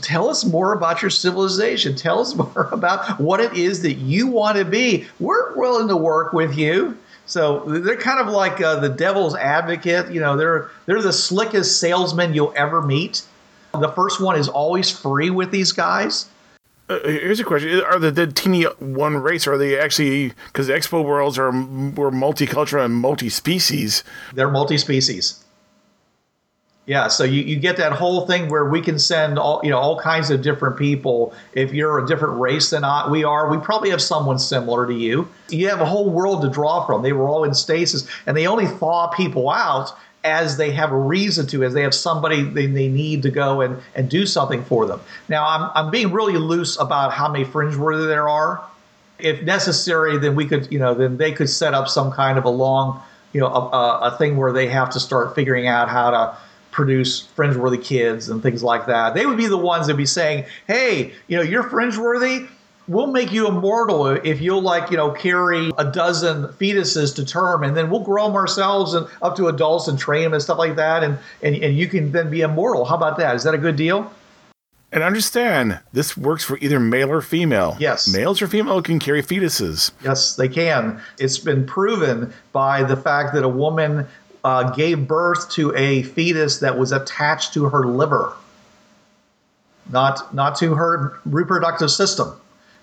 tell us more about your civilization. Tell us more about what it is that you want to be. We're willing to work with you. So they're kind of like uh, the devil's advocate. You know, they're they're the slickest salesman you'll ever meet. The first one is always free with these guys. Uh, here's a question: Are the, the teeny one race? Are they actually because the expo worlds are were multicultural and multi-species? They're multi-species. Yeah, so you, you get that whole thing where we can send all you know all kinds of different people. If you're a different race than I, we are, we probably have someone similar to you. You have a whole world to draw from. They were all in stasis, and they only thaw people out as they have a reason to, as they have somebody they, they need to go and, and do something for them. Now, I'm, I'm being really loose about how many fringe worthy there are. If necessary, then we could, you know, then they could set up some kind of a long, you know, a, a, a thing where they have to start figuring out how to produce fringe-worthy kids and things like that. They would be the ones that would be saying, "Hey, you know, you're fringe-worthy. We'll make you immortal if you'll like, you know, carry a dozen fetuses to term, and then we'll grow them ourselves and up to adults and train them and stuff like that, and and, and you can then be immortal. How about that? Is that a good deal? And understand, this works for either male or female. Yes. Males or female can carry fetuses. Yes, they can. It's been proven by the fact that a woman uh, gave birth to a fetus that was attached to her liver, not not to her reproductive system.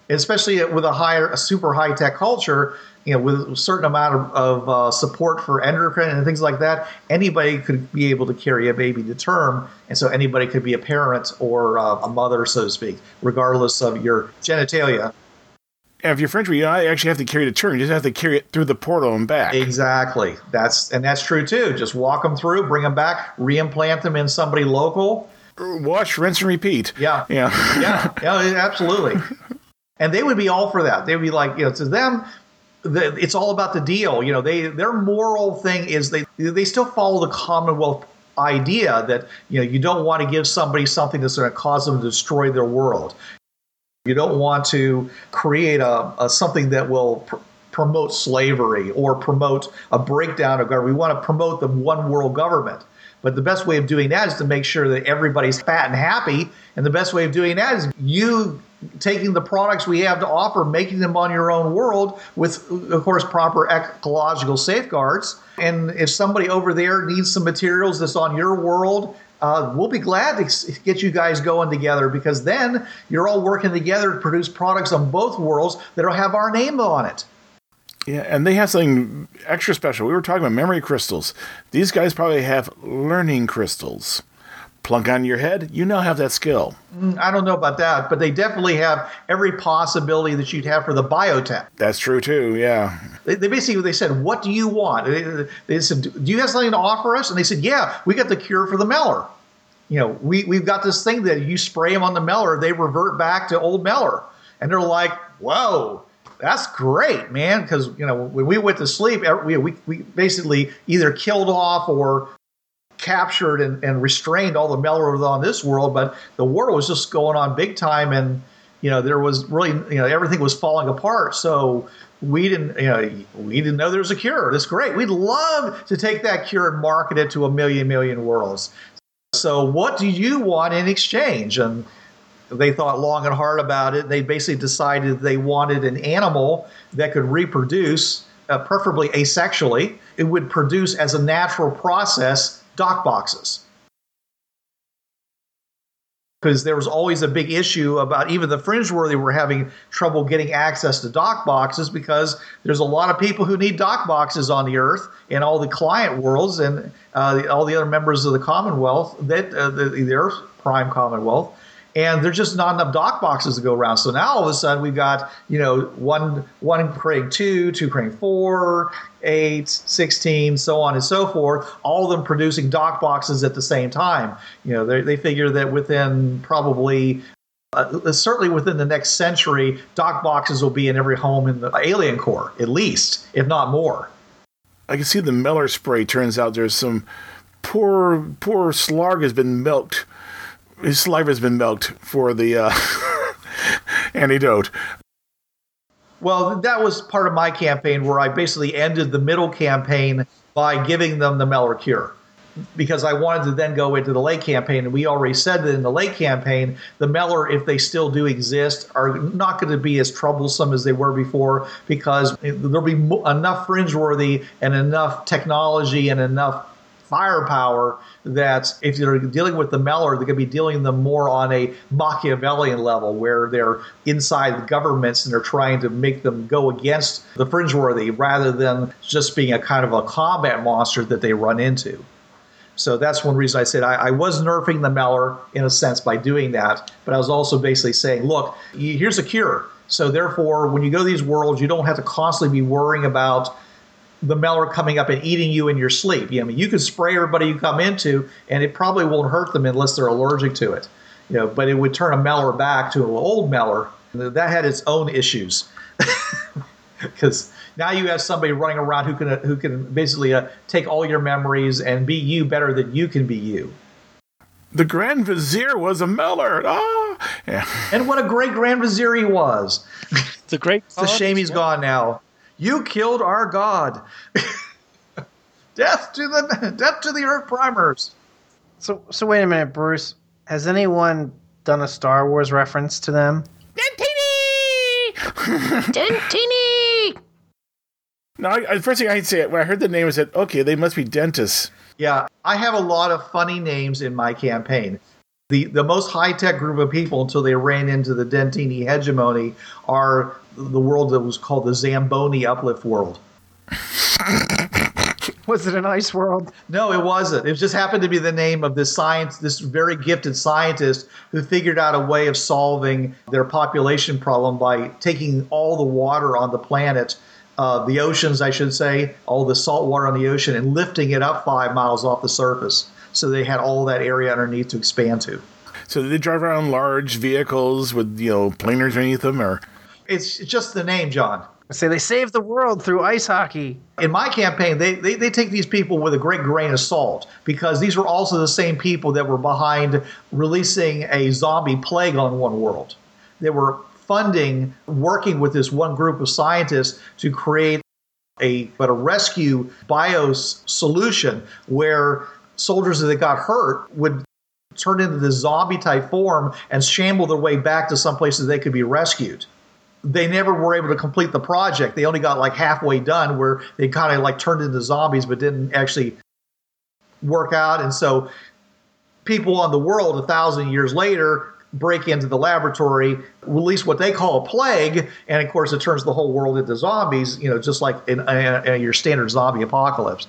Especially with a higher, a super high tech culture, you know, with a certain amount of, of uh, support for endocrine and things like that, anybody could be able to carry a baby to term, and so anybody could be a parent or uh, a mother, so to speak, regardless of your genitalia. If you're French, you don't actually have to carry to term. You just have to carry it through the portal and back. Exactly. That's and that's true too. Just walk them through, bring them back, reimplant them in somebody local. Wash, rinse, and repeat. Yeah. Yeah. yeah, yeah, absolutely. And they would be all for that. They would be like, you know, to them, the, it's all about the deal. You know, they their moral thing is they they still follow the Commonwealth idea that you know you don't want to give somebody something that's going to cause them to destroy their world. You don't want to create a, a something that will pr- promote slavery or promote a breakdown of government. We want to promote the one world government. But the best way of doing that is to make sure that everybody's fat and happy. And the best way of doing that is you taking the products we have to offer, making them on your own world with, of course, proper ecological safeguards. And if somebody over there needs some materials that's on your world, uh, we'll be glad to get you guys going together because then you're all working together to produce products on both worlds that'll have our name on it. Yeah, and they have something extra special. We were talking about memory crystals. These guys probably have learning crystals. Plunk on your head, you now have that skill. Mm, I don't know about that, but they definitely have every possibility that you'd have for the biotech. That's true too. Yeah. They, they basically they said, "What do you want?" They, they said, "Do you have something to offer us?" And they said, "Yeah, we got the cure for the Meller. You know, we we've got this thing that you spray them on the Meller, they revert back to old Meller." And they're like, "Whoa." That's great, man. Because you know when we went to sleep, er, we, we, we basically either killed off or captured and, and restrained all the Mellors on this world, but the war was just going on big time, and you know there was really you know everything was falling apart. So we didn't you know we didn't know there was a cure. That's great. We'd love to take that cure and market it to a million million worlds. So what do you want in exchange? And they thought long and hard about it. They basically decided they wanted an animal that could reproduce, uh, preferably asexually. It would produce as a natural process dock boxes. Because there was always a big issue about even the fringe-worthy were having trouble getting access to dock boxes because there's a lot of people who need dock boxes on the earth and all the client worlds and uh, all the other members of the Commonwealth that uh, the, Earth prime Commonwealth and there's just not enough dock boxes to go around. So now all of a sudden we've got you know one one creating two, two creating four, eight, 16, so on and so forth. All of them producing dock boxes at the same time. You know they they figure that within probably. Uh, certainly within the next century, dock boxes will be in every home in the alien core, at least, if not more. I can see the Meller spray. Turns out there's some poor poor Slarg has been milked his saliva has been milked for the uh, antidote. Well, that was part of my campaign where I basically ended the middle campaign by giving them the Meller cure because I wanted to then go into the late campaign. And we already said that in the late campaign, the Meller, if they still do exist, are not going to be as troublesome as they were before because there'll be enough fringe-worthy and enough technology and enough firepower that if they're dealing with the Meller, they're going to be dealing them more on a Machiavellian level where they're inside the governments and they're trying to make them go against the fringeworthy rather than just being a kind of a combat monster that they run into. So that's one reason I said I, I, was nerfing the Meller in a sense by doing that, but I was also basically saying, look, here's a cure. So therefore, when you go to these worlds, you don't have to constantly be worrying about the Meller coming up and eating you in your sleep. You know, I mean, you could spray everybody you come into, and it probably won't hurt them unless they're allergic to it. You know, but it would turn a Meller back to an old Meller. That had its own issues because now you have somebody running around who can who can basically uh, take all your memories and be you better than you can be you. The Grand Vizier was a Meller. Ah, yeah. And what a great Grand Vizier he was. The great. It's a shame he's yeah. gone now. You killed our god. death to the death to the Earth primers. So, so wait a minute, Bruce. Has anyone done a Star Wars reference to them? Dentini! No, I, I, first thing I say when I heard the name, I said, "Okay, they must be dentists." Yeah, I have a lot of funny names in my campaign. The the most high tech group of people until they ran into the Dentini hegemony are the world that was called the Zamboni Uplift world. Was it an ice world? No, it wasn't. It just happened to be the name of this science, this very gifted scientist who figured out a way of solving their population problem by taking all the water on the planet, uh, the oceans, I should say, all the salt water on the ocean, and lifting it up five miles off the surface. So they had all that area underneath to expand to. So they drive around large vehicles with you know planers underneath them, or It's just the name, John. I say they saved the world through ice hockey. in my campaign, they, they, they take these people with a great grain of salt because these were also the same people that were behind releasing a zombie plague on one world. They were funding, working with this one group of scientists to create a but a rescue bios solution where soldiers that got hurt would turn into the zombie type form and shamble their way back to some places they could be rescued they never were able to complete the project. They only got like halfway done where they kind of like turned into zombies but didn't actually work out. And so people on the world a thousand years later break into the laboratory, release what they call a plague, and of course it turns the whole world into zombies, you know, just like in, in, in your standard zombie apocalypse.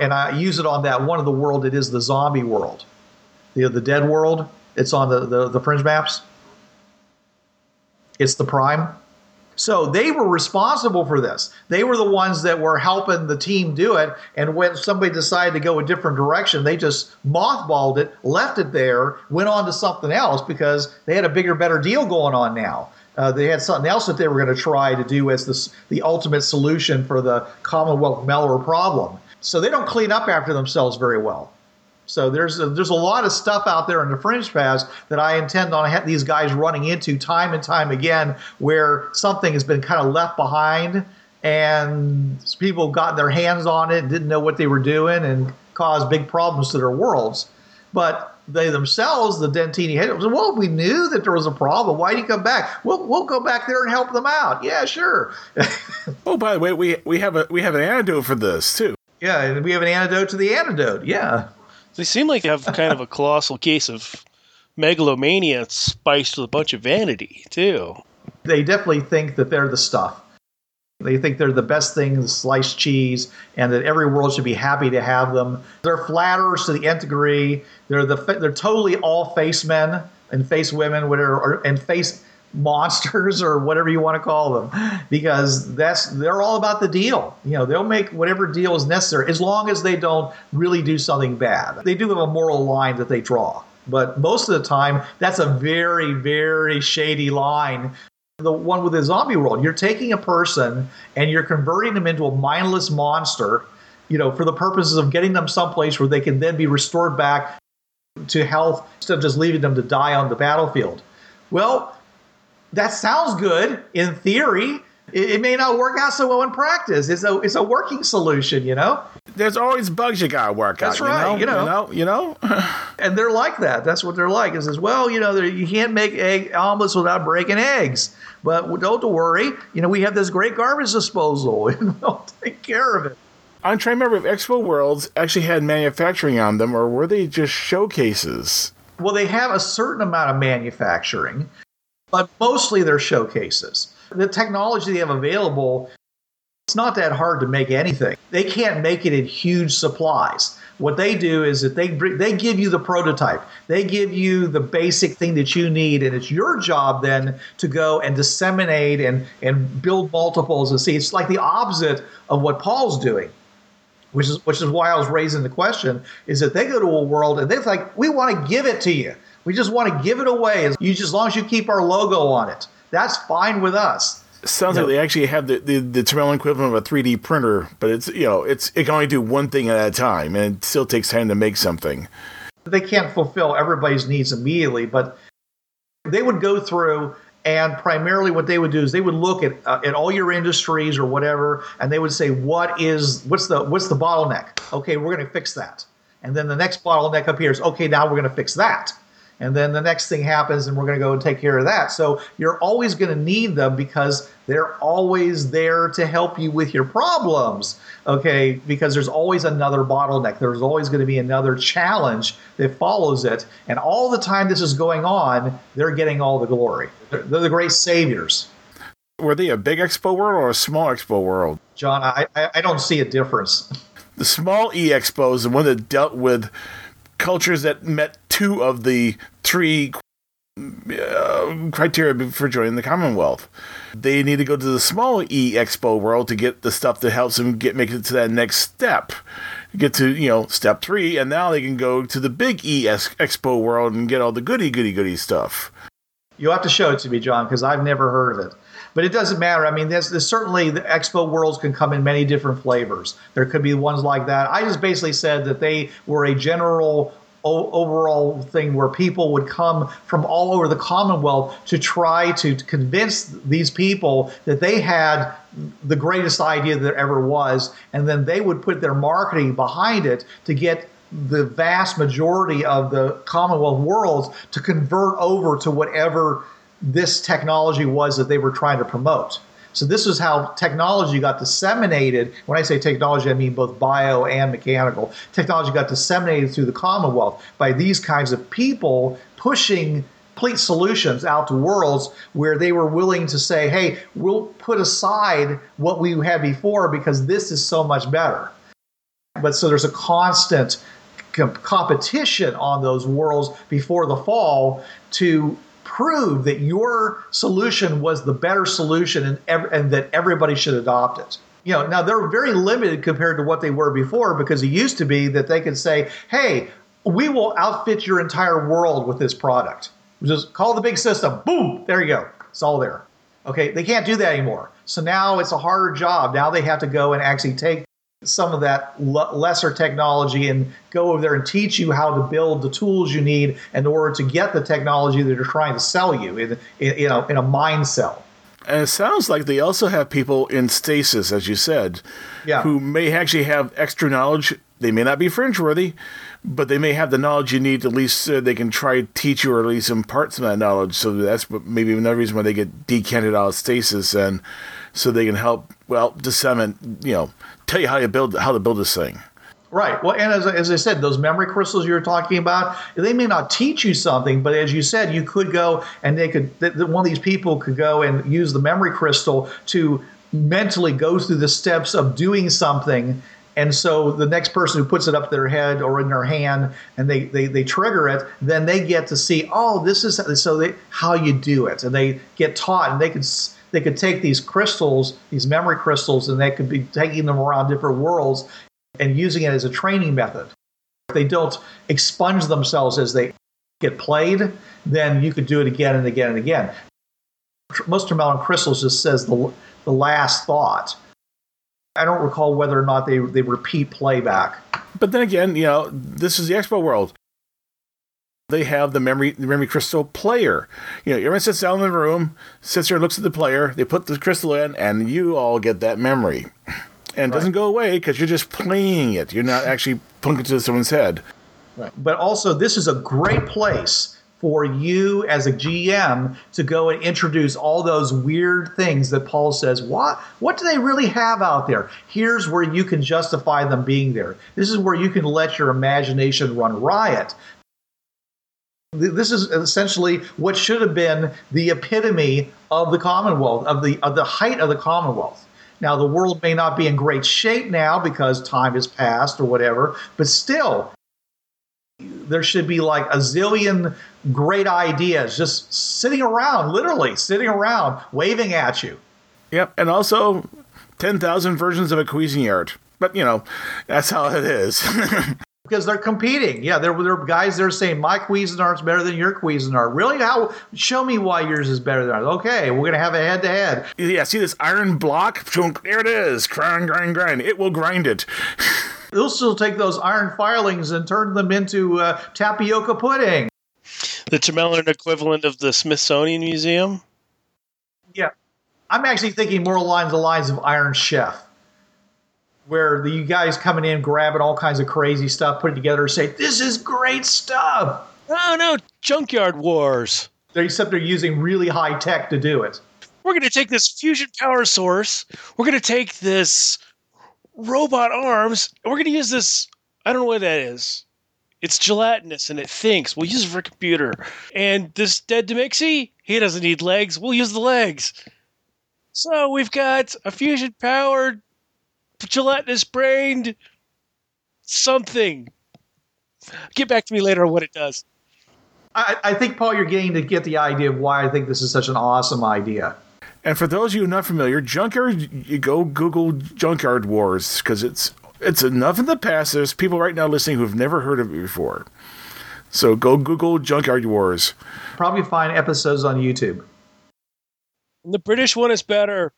And I use it on that one of the world it is the zombie world. The, the dead world. It's on the, the, the fringe maps. It's the prime. So they were responsible for this. They were the ones that were helping the team do it. And when somebody decided to go a different direction, they just mothballed it, left it there, went on to something else because they had a bigger, better deal going on now. Uh, they had something else that they were going to try to do as this, the ultimate solution for the Commonwealth Mellor problem. So they don't clean up after themselves very well. So there's a, there's a lot of stuff out there in the fringe paths that I intend on ha- these guys running into time and time again, where something has been kind of left behind, and people got their hands on it, didn't know what they were doing, and caused big problems to their worlds. But they themselves, the Dentini head, was well, we knew that there was a problem. Why did you come back? We'll we'll go back there and help them out. Yeah, sure. oh, by the way, we we have a we have an antidote for this too. Yeah, and we have an antidote to the antidote. Yeah. They seem like they have kind of a colossal case of megalomania spiced with a bunch of vanity, too. they definitely think that they're the stuff. They think they're the best thing, sliced cheese, and that every world should be happy to have them. They're flatterers to the nth degree. They're the they're totally all face men and face women, whatever, or, and face monsters or whatever you want to call them, because that's they're all about the deal. You know, they'll make whatever deal is necessary as long as they don't really do something bad. They do have a moral line that they draw, but most of the time, that's a very very shady line the one with the zombie world. You're taking a person and you're converting them into a mindless monster, you know, for the purposes of getting them someplace where they can then be restored back to health instead of just leaving them to die on the battlefield. Well, that sounds good in theory. It, it may not work out so well in practice. It's a it's a working solution, you know. There's always bugs you gotta work That's out. right, You know. you know, you know. And they're like that. That's what they're like. It says, well, you know, you can't make egg omelets without breaking eggs. But don't worry, you know, we have this great garbage disposal, and we'll take care of it. I'm trying to remember if Expo Worlds actually had manufacturing on them, or were they just showcases? Well, they have a certain amount of manufacturing, but mostly they're showcases. The technology they have available, it's not that hard to make anything. They can't make it in huge supplies. what they do is that they they give you the prototype. They give you the basic thing that you need, and it's your job then to go and disseminate and and build multiples and see. It's like the opposite of what Paul's doing which is which is why I was raising the question is that they go to a world and they're like, we want to give it to you. We just want to give it away. You just as long as you keep our logo on it, that's fine with us. Sounds like they actually have the, the, the terminal equivalent of a 3D printer, but it's you know it's it can only do one thing at a time, and it still takes time to make something. They can't fulfill everybody's needs immediately, but they would go through and primarily what they would do is they would look at uh, at all your industries or whatever, and they would say, what is what's the what's the bottleneck? Okay, we're going to fix that, and then the next bottleneck appears. Okay, now we're going to fix that and then the next thing happens and we're going to go and take care of that. So you're always going to need them because they're always there to help you with your problems okay? Because there's always another bottleneck. There's always going to be another challenge that follows it. And all the time this is going on they're getting all the glory. They're, they're the great saviors. Were they a big expo world or a small expo world? john i, I, I don't see a difference. The small E expo is the one that dealt with cultures that met two of the three uh, criteria for joining the Commonwealth. They need to go to the small E Expo world to get the stuff that helps them get make it to that next step. Get to you know step three, and now they can go to the big E Expo world and get all the goody goody goody stuff. You'll have to show it to me, John, because I've never heard of it. But it doesn't matter. I mean, there's, there's, certainly the expo worlds can come in many different flavors. There could be ones like that. I just basically said that they were a general overall thing where people would come from all over the Commonwealth to try to convince these people that they had the greatest idea there ever was, and then they would put their marketing behind it to get the vast majority of the Commonwealth worlds to convert over to whatever this technology was that they were trying to promote. So this is how technology got disseminated. When I say technology, I mean both bio and mechanical. Technology got disseminated through the Commonwealth by these kinds of people pushing complete solutions out to worlds where they were willing to say, "Hey, we'll put aside what we had before because this is so much better." But so there's a constant competition on those worlds before the fall to prove that your solution was the better solution and, ev- and that everybody should adopt it. You know, now they're very limited compared to what they were before because it used to be that they could say, "Hey, we will outfit your entire world with this product. Just call the big system. Boom, there you go. It's all there." Okay, they can't do that anymore. So now it's a harder job. Now they have to go and actually take some of that l- lesser technology and go over there and teach you how to build the tools you need in order to get the technology that they're trying to sell you in, in, you know, in a mind cell. And it sounds like they also have people in stasis, as you said, Yeah. who may actually have extra knowledge. They may not be fringe worthy, but they may have the knowledge you need. To at least uh, they can try to teach you or at least impart some of that knowledge. So that's maybe another reason why they get decanted out of stasis, and so they can help well disseminate, you know, tell you how you build how to build this thing. Right. Well, and as, as I said, those memory crystals you were talking about, they may not teach you something, but as you said, you could go and they could, th- one of these people could go and use the memory crystal to mentally go through the steps of doing something. And so the next person who puts it up their head or in their hand and they, they, they trigger it, then they get to see, oh, this is so they, how you do it. And they get taught and they could, s- they could take these crystals, these memory crystals, and they could be taking them around different worlds and using it as a training method. If they don't expunge themselves as they get played, then you could do it again and again and again. Most Termelon crystals just says the, the last thought. I don't recall whether or not they, they repeat playback. But then again, you know, this is the expo world. They have the memory the memory crystal player. You know, everyone sits down in the room, sits there, looks at the player. They put the crystal in, and you all get that memory. And it doesn't go away because you're just playing it. You're not actually it to someone's head. Right. But also, this is a great place for you as a GM to go and introduce all those weird things that Paul says. What what do they really have out there? Here's where you can justify them being there. This is where you can let your imagination run riot. Th- This is essentially what should have been the epitome of the Commonwealth, of the of the height of the Commonwealth. Now, the world may not be in great shape now because time has passed or whatever, but still, there should be like a zillion great ideas just sitting around, literally sitting around, waving at you. Yep, and also ten thousand versions of a Cuisinart. But you know, that's how it is. because they're competing. Yeah, there there are guys that are saying my Cuisinart's better than your Cuisinart. Really? How? Show me why yours is better than ours. Okay, we're gonna have a head to head. yeah, see this iron block? There it is. Grind, grind, grind. It will grind it. They'll still take those iron filings and turn them into uh, tapioca pudding. The Tamerlan equivalent of the Smithsonian Museum. Yeah, I'm actually thinking more along the lines of Iron Chef, where the you guys coming in grabbing all kinds of crazy stuff, put it together, and say this is great stuff. Oh no, Junkyard Wars. They- Except they're using really high tech to do it. We're going to take this fusion power source. We're going to take this robot arms. and We're going to use this. I don't know what that is. It's gelatinous and it thinks. We'll use it for a computer. And this dead Demixie, he doesn't need legs. We'll use the legs. So we've got a fusion powered, gelatinous brained something. Get back to me later on what it does. I, I think, Paul, you're getting to get the idea of why I think this is such an awesome idea. And for those of you not familiar, Junkyard, you go Google Junkyard Wars because it's it's enough in the past. There's people right now listening who've never heard of it before. So go Google Junkyard Wars. Probably find episodes on YouTube. And the British one is better.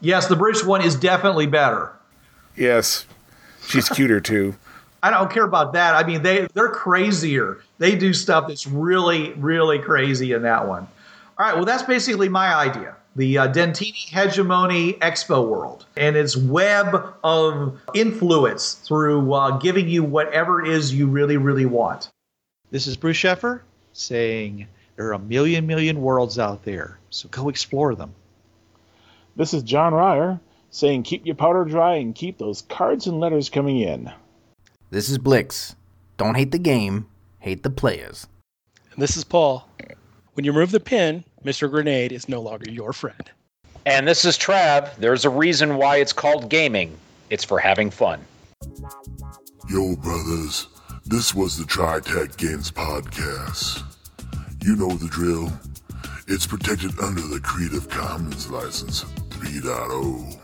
Yes, the British one is definitely better. Yes, she's cuter too. I don't care about that. I mean, they they're crazier. They do stuff that's really really crazy in that one. All right, well, that's basically my idea. The uh, Dentini Hegemony Expo World and its web of influence through uh, giving you whatever it is you really really want. This is Bruce Sheffer saying there are a million million worlds out there, so go explore them. This is John Ryer saying keep your powder dry and keep those cards and letters coming in. This is Blix. Don't hate the game, hate the players. And this is Paul. When you remove the pin, Mr. Grenade is no longer your friend. And this is Trav. There's a reason why it's called gaming. It's for having fun. Yo, brothers, this was the Tri Tac Games Podcast. You know the drill. It's protected under the Creative Commons License 3.0.